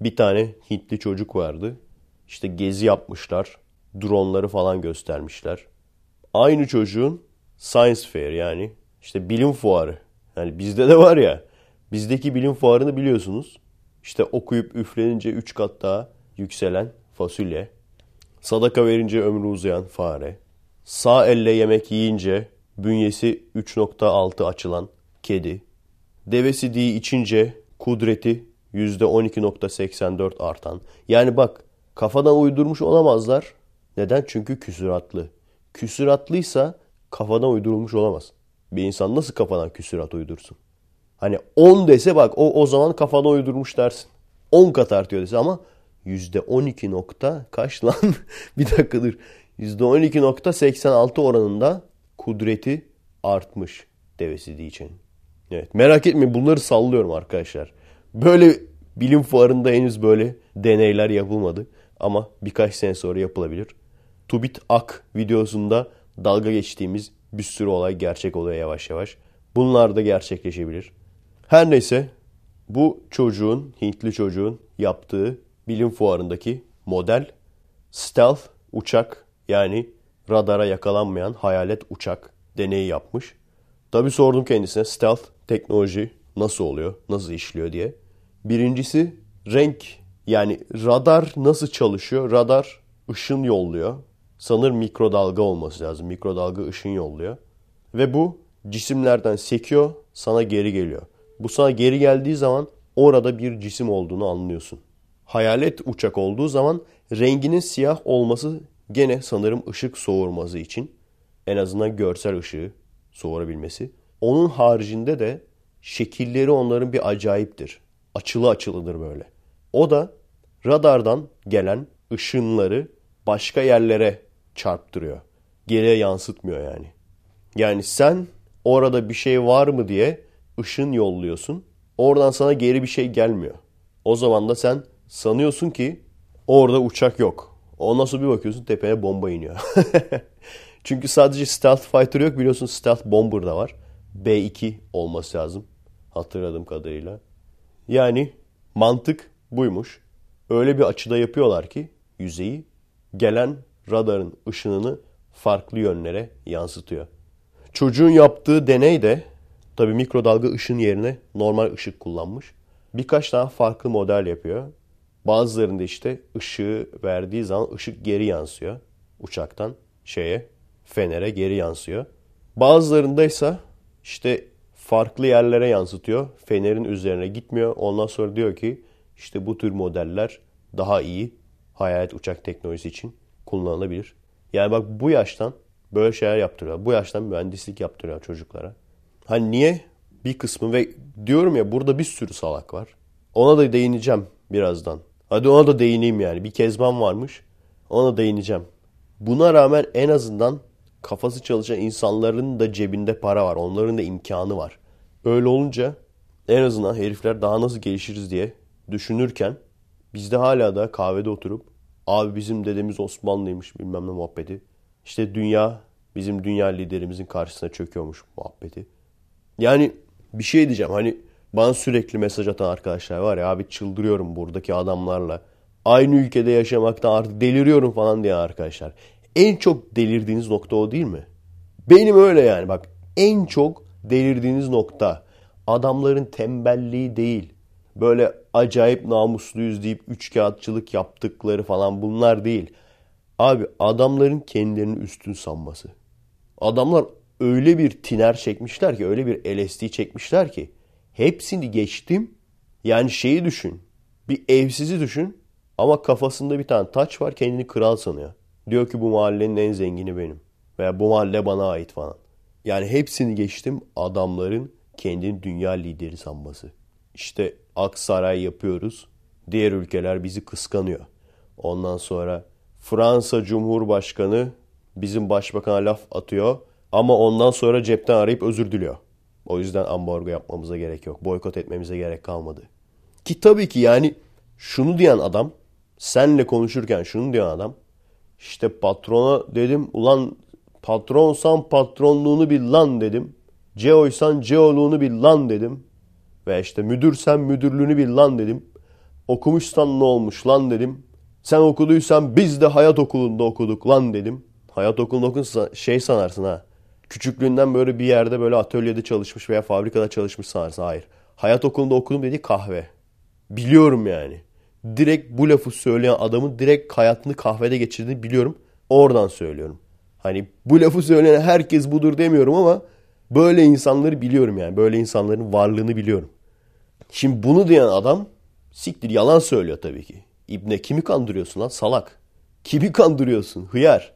Bir tane Hintli çocuk vardı. İşte gezi yapmışlar. Dronları falan göstermişler. Aynı çocuğun Science Fair yani işte bilim fuarı. Yani bizde de var ya. Bizdeki bilim fuarını biliyorsunuz. İşte okuyup üflenince 3 kat daha yükselen fasulye. Sadaka verince ömrü uzayan fare. Sağ elle yemek yiyince bünyesi 3.6 açılan kedi. Deve sidiği içince kudreti %12.84 artan. Yani bak kafadan uydurmuş olamazlar. Neden? Çünkü küsuratlı. Küsuratlıysa kafadan uydurulmuş olamaz. Bir insan nasıl kafadan küsurat uydursun? Hani 10 dese bak o, o zaman kafadan uydurmuş dersin. 10 kat artıyor dese ama %12 nokta kaç lan? bir dakikadır. %12.86 oranında kudreti artmış devesi için. Evet merak etmeyin bunları sallıyorum arkadaşlar. Böyle bilim fuarında henüz böyle deneyler yapılmadı. Ama birkaç sene sonra yapılabilir. Tubit Ak videosunda dalga geçtiğimiz bir sürü olay gerçek oluyor yavaş yavaş. Bunlar da gerçekleşebilir. Her neyse bu çocuğun, Hintli çocuğun yaptığı bilim fuarındaki model stealth uçak yani radara yakalanmayan hayalet uçak deneyi yapmış. Tabi sordum kendisine stealth teknoloji nasıl oluyor, nasıl işliyor diye. Birincisi renk yani radar nasıl çalışıyor? Radar ışın yolluyor. Sanırım mikrodalga olması lazım. Mikrodalga ışın yolluyor. Ve bu cisimlerden sekiyor sana geri geliyor. Bu sana geri geldiği zaman orada bir cisim olduğunu anlıyorsun. Hayalet uçak olduğu zaman renginin siyah olması gene sanırım ışık soğurması için en azından görsel ışığı soğurabilmesi. Onun haricinde de şekilleri onların bir acayiptir. Açılı açılıdır böyle. O da radardan gelen ışınları başka yerlere çarptırıyor. Geriye yansıtmıyor yani. Yani sen orada bir şey var mı diye ışın yolluyorsun. Oradan sana geri bir şey gelmiyor. O zaman da sen sanıyorsun ki orada uçak yok. Ondan sonra bir bakıyorsun tepeye bomba iniyor. Çünkü sadece stealth fighter yok biliyorsun stealth bomber da var. B2 olması lazım hatırladığım kadarıyla. Yani mantık buymuş. Öyle bir açıda yapıyorlar ki yüzeyi gelen radarın ışınını farklı yönlere yansıtıyor. Çocuğun yaptığı deney de tabii mikrodalga ışın yerine normal ışık kullanmış. Birkaç tane farklı model yapıyor. Bazılarında işte ışığı verdiği zaman ışık geri yansıyor uçaktan şeye fenere geri yansıyor. Bazılarında ise işte farklı yerlere yansıtıyor. Fenerin üzerine gitmiyor. Ondan sonra diyor ki işte bu tür modeller daha iyi hayalet uçak teknolojisi için kullanılabilir. Yani bak bu yaştan böyle şeyler yaptırıyor. Bu yaştan mühendislik yaptırıyor çocuklara. Hani niye? Bir kısmı ve diyorum ya burada bir sürü salak var. Ona da değineceğim birazdan. Hadi ona da değineyim yani. Bir kezban varmış. Ona değineceğim. Buna rağmen en azından kafası çalışan insanların da cebinde para var. Onların da imkanı var. Öyle olunca en azından herifler daha nasıl gelişiriz diye düşünürken biz de hala da kahvede oturup abi bizim dedemiz Osmanlıymış bilmem ne muhabbeti. İşte dünya bizim dünya liderimizin karşısına çöküyormuş muhabbeti. Yani bir şey diyeceğim hani bana sürekli mesaj atan arkadaşlar var ya abi çıldırıyorum buradaki adamlarla. Aynı ülkede yaşamaktan artık deliriyorum falan diye arkadaşlar. En çok delirdiğiniz nokta o değil mi? Benim öyle yani bak en çok delirdiğiniz nokta adamların tembelliği değil. Böyle acayip namusluyuz deyip üç kağıtçılık yaptıkları falan bunlar değil. Abi adamların kendilerini üstün sanması. Adamlar öyle bir tiner çekmişler ki öyle bir LSD çekmişler ki hepsini geçtim. Yani şeyi düşün. Bir evsizi düşün ama kafasında bir tane taç var kendini kral sanıyor. Diyor ki bu mahallenin en zengini benim. Veya bu mahalle bana ait falan. Yani hepsini geçtim adamların kendini dünya lideri sanması. İşte Aksaray yapıyoruz. Diğer ülkeler bizi kıskanıyor. Ondan sonra Fransa Cumhurbaşkanı bizim başbakana laf atıyor. Ama ondan sonra cepten arayıp özür diliyor. O yüzden ambargo yapmamıza gerek yok. Boykot etmemize gerek kalmadı. Ki tabii ki yani şunu diyen adam, senle konuşurken şunu diyen adam, işte patrona dedim ulan patronsan patronluğunu bil lan dedim. Ceoysan ceoluğunu bil lan dedim. Ve işte müdürsen müdürlüğünü bil lan dedim. Okumuşsan ne olmuş lan dedim. Sen okuduysan biz de hayat okulunda okuduk lan dedim. Hayat okulunda okunsa şey sanarsın ha. Küçüklüğünden böyle bir yerde böyle atölyede çalışmış veya fabrikada çalışmış sanarsın. Hayır. Hayat okulunda okudum dediği kahve. Biliyorum yani. Direkt bu lafı söyleyen adamın direkt hayatını kahvede geçirdiğini biliyorum. Oradan söylüyorum. Hani bu lafı söyleyen herkes budur demiyorum ama böyle insanları biliyorum yani. Böyle insanların varlığını biliyorum. Şimdi bunu diyen adam siktir yalan söylüyor tabii ki. İbne kimi kandırıyorsun lan salak? Kimi kandırıyorsun hıyar?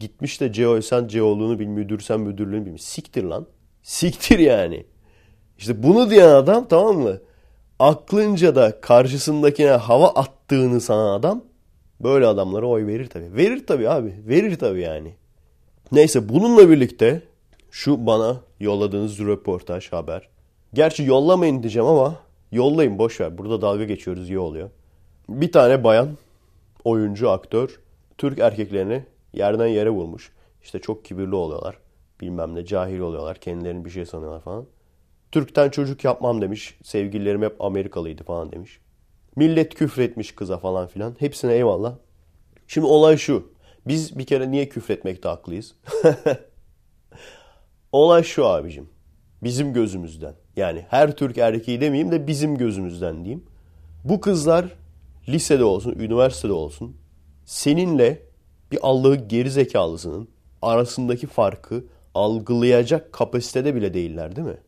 Gitmiş de Ceoysen Ceoğlu'nu bil, müdürsen müdürlüğünü bilmiş. Siktir lan. Siktir yani. İşte bunu diyen adam tamam mı? Aklınca da karşısındakine hava attığını sanan adam böyle adamlara oy verir tabii. Verir tabii abi. Verir tabii yani. Neyse bununla birlikte şu bana yolladığınız röportaj haber. Gerçi yollamayın diyeceğim ama yollayın boş ver. Burada dalga geçiyoruz iyi oluyor. Bir tane bayan oyuncu aktör Türk erkeklerini yerden yere vurmuş. İşte çok kibirli oluyorlar. Bilmem ne cahil oluyorlar. Kendilerini bir şey sanıyorlar falan. Türk'ten çocuk yapmam demiş. Sevgililerim hep Amerikalıydı falan demiş. Millet küfretmiş kıza falan filan. Hepsine eyvallah. Şimdi olay şu. Biz bir kere niye küfretmekte haklıyız? olay şu abicim. Bizim gözümüzden. Yani her Türk erkeği demeyeyim de bizim gözümüzden diyeyim. Bu kızlar lisede olsun, üniversitede olsun seninle bir Allah'ı geri zekalısının arasındaki farkı algılayacak kapasitede bile değiller değil mi?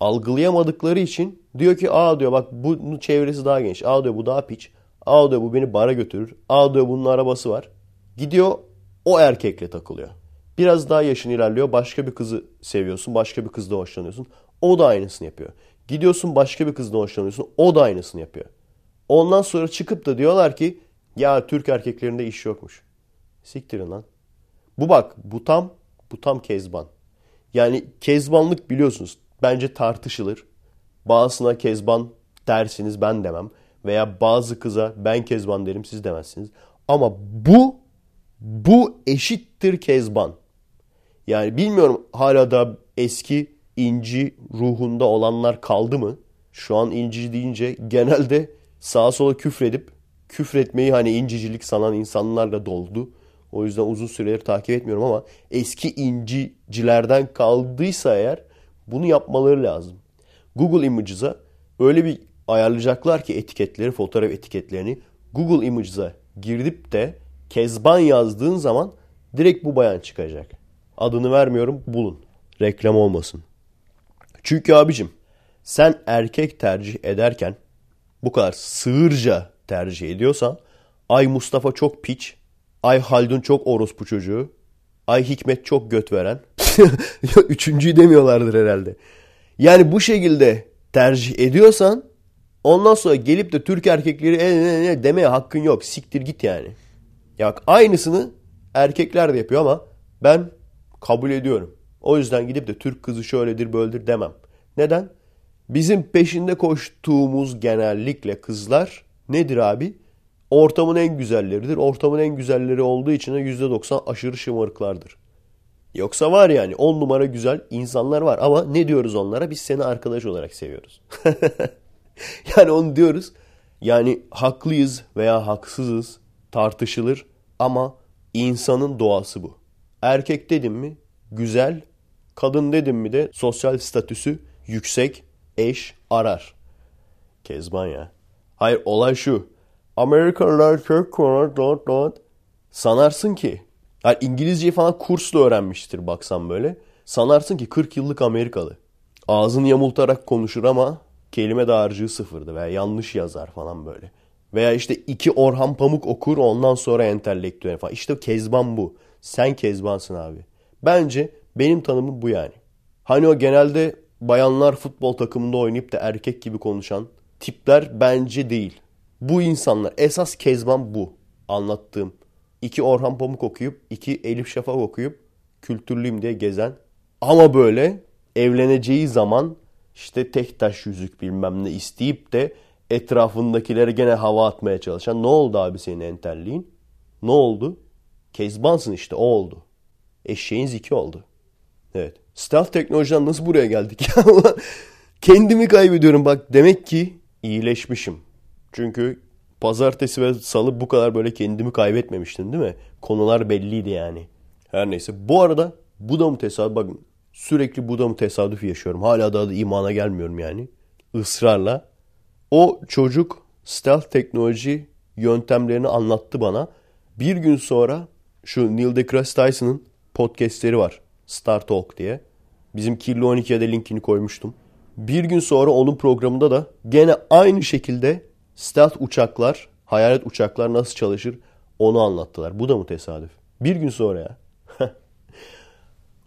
Algılayamadıkları için diyor ki aa diyor bak bunun çevresi daha genç. Aa diyor bu daha piç. Aa diyor bu beni bara götürür. Aa diyor bunun arabası var. Gidiyor o erkekle takılıyor. Biraz daha yaşın ilerliyor. Başka bir kızı seviyorsun. Başka bir kızla hoşlanıyorsun. O da aynısını yapıyor. Gidiyorsun başka bir kızla hoşlanıyorsun. O da aynısını yapıyor. Ondan sonra çıkıp da diyorlar ki ya Türk erkeklerinde iş yokmuş. Siktirin lan. Bu bak bu tam bu tam kezban. Yani kezbanlık biliyorsunuz bence tartışılır. Bazısına kezban dersiniz ben demem. Veya bazı kıza ben kezban derim siz demezsiniz. Ama bu bu eşittir kezban. Yani bilmiyorum hala da eski inci ruhunda olanlar kaldı mı? Şu an inci deyince genelde sağa sola küfredip küfretmeyi hani incicilik sanan insanlarla doldu. O yüzden uzun süredir takip etmiyorum ama eski incicilerden kaldıysa eğer bunu yapmaları lazım. Google Images'a öyle bir ayarlayacaklar ki etiketleri, fotoğraf etiketlerini Google Images'a girdip de Kezban yazdığın zaman direkt bu bayan çıkacak. Adını vermiyorum bulun. Reklam olmasın. Çünkü abicim sen erkek tercih ederken bu kadar sığırca tercih ediyorsan ay Mustafa çok piç, ay Haldun çok orospu çocuğu, ay Hikmet çok göt veren. Üçüncüyü demiyorlardır herhalde. Yani bu şekilde tercih ediyorsan ondan sonra gelip de Türk erkekleri e, e, e, demeye hakkın yok. Siktir git yani. Ya aynısını erkekler de yapıyor ama ben kabul ediyorum. O yüzden gidip de Türk kızı şöyledir böyledir demem. Neden? Bizim peşinde koştuğumuz genellikle kızlar nedir abi? Ortamın en güzelleridir. Ortamın en güzelleri olduğu için de %90 aşırı şımarıklardır. Yoksa var yani on numara güzel insanlar var ama ne diyoruz onlara? Biz seni arkadaş olarak seviyoruz. yani onu diyoruz. Yani haklıyız veya haksızız tartışılır ama insanın doğası bu. Erkek dedim mi güzel, kadın dedim mi de sosyal statüsü yüksek, eş arar. Kezban ya. Hayır olay şu. Amerikalılar çok konu dot dot. Sanarsın ki yani İngilizceyi falan kursla öğrenmiştir baksan böyle. Sanarsın ki 40 yıllık Amerikalı. Ağzını yamultarak konuşur ama kelime dağarcığı sıfırdı veya yanlış yazar falan böyle. Veya işte iki Orhan Pamuk okur ondan sonra entelektüel falan. İşte Kezban bu. Sen Kezbansın abi. Bence benim tanımım bu yani. Hani o genelde bayanlar futbol takımında oynayıp da erkek gibi konuşan tipler bence değil. Bu insanlar esas Kezban bu. Anlattığım. İki Orhan Pamuk okuyup, iki Elif Şafak okuyup kültürlüyüm diye gezen. Ama böyle evleneceği zaman işte tek taş yüzük bilmem ne isteyip de etrafındakilere gene hava atmaya çalışan. Ne oldu abi senin entelliğin? Ne oldu? Kezbansın işte o oldu. Eşeğin ziki oldu. Evet. Stealth teknolojiden nasıl buraya geldik? Kendimi kaybediyorum bak. Demek ki iyileşmişim. Çünkü pazartesi ve salı bu kadar böyle kendimi kaybetmemiştim değil mi? Konular belliydi yani. Her neyse. Bu arada bu da mı tesadüf? Bakın sürekli bu da mı tesadüf yaşıyorum. Hala daha da imana gelmiyorum yani. Israrla. O çocuk stealth teknoloji yöntemlerini anlattı bana. Bir gün sonra şu Neil deGrasse Tyson'ın podcastleri var. Star Talk diye. Bizim Kirli 12'ye de linkini koymuştum. Bir gün sonra onun programında da gene aynı şekilde stealth uçaklar, hayalet uçaklar nasıl çalışır onu anlattılar. Bu da mı tesadüf? Bir gün sonra ya.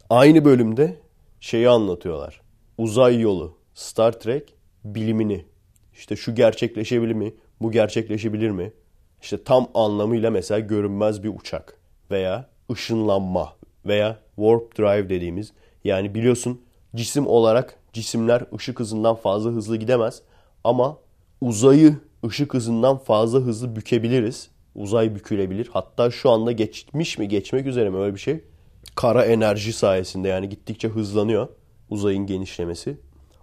aynı bölümde şeyi anlatıyorlar. Uzay yolu, Star Trek bilimini. İşte şu gerçekleşebilir mi? Bu gerçekleşebilir mi? İşte tam anlamıyla mesela görünmez bir uçak veya ışınlanma veya warp drive dediğimiz yani biliyorsun cisim olarak cisimler ışık hızından fazla hızlı gidemez ama uzayı ışık hızından fazla hızlı bükebiliriz. Uzay bükülebilir. Hatta şu anda geçmiş mi geçmek üzere mi öyle bir şey. Kara enerji sayesinde yani gittikçe hızlanıyor uzayın genişlemesi.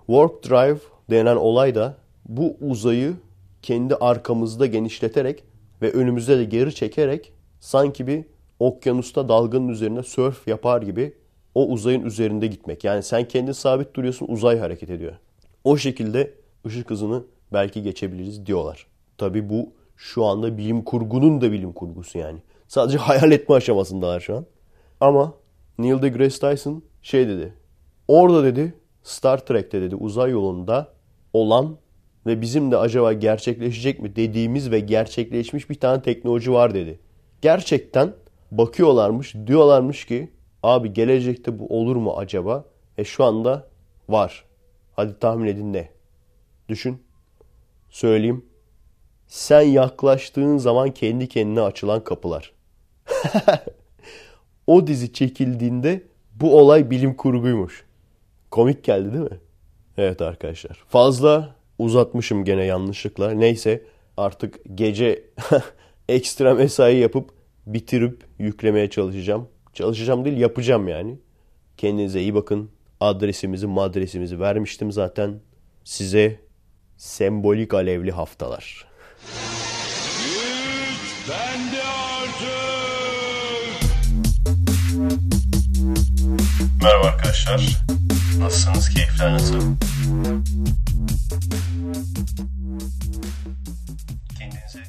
Warp drive denen olay da bu uzayı kendi arkamızda genişleterek ve önümüzde de geri çekerek sanki bir okyanusta dalganın üzerine surf yapar gibi o uzayın üzerinde gitmek. Yani sen kendin sabit duruyorsun uzay hareket ediyor. O şekilde ışık hızını belki geçebiliriz diyorlar. Tabi bu şu anda bilim kurgunun da bilim kurgusu yani. Sadece hayal etme aşamasındalar şu an. Ama Neil deGrasse Tyson şey dedi. Orada dedi Star Trek'te dedi uzay yolunda olan ve bizim de acaba gerçekleşecek mi dediğimiz ve gerçekleşmiş bir tane teknoloji var dedi. Gerçekten bakıyorlarmış diyorlarmış ki abi gelecekte bu olur mu acaba? E şu anda var. Hadi tahmin edin ne? Düşün. Söyleyeyim. Sen yaklaştığın zaman kendi kendine açılan kapılar. o dizi çekildiğinde bu olay bilim kurguymuş. Komik geldi değil mi? Evet arkadaşlar. Fazla uzatmışım gene yanlışlıkla. Neyse artık gece ekstra mesai yapıp bitirip yüklemeye çalışacağım. Çalışacağım değil yapacağım yani. Kendinize iyi bakın. Adresimizi madresimizi vermiştim zaten. Size sembolik alevli haftalar. Hiç bende artık. Merhaba arkadaşlar. Nasılsınız? Keyifler nasıl? Kendinize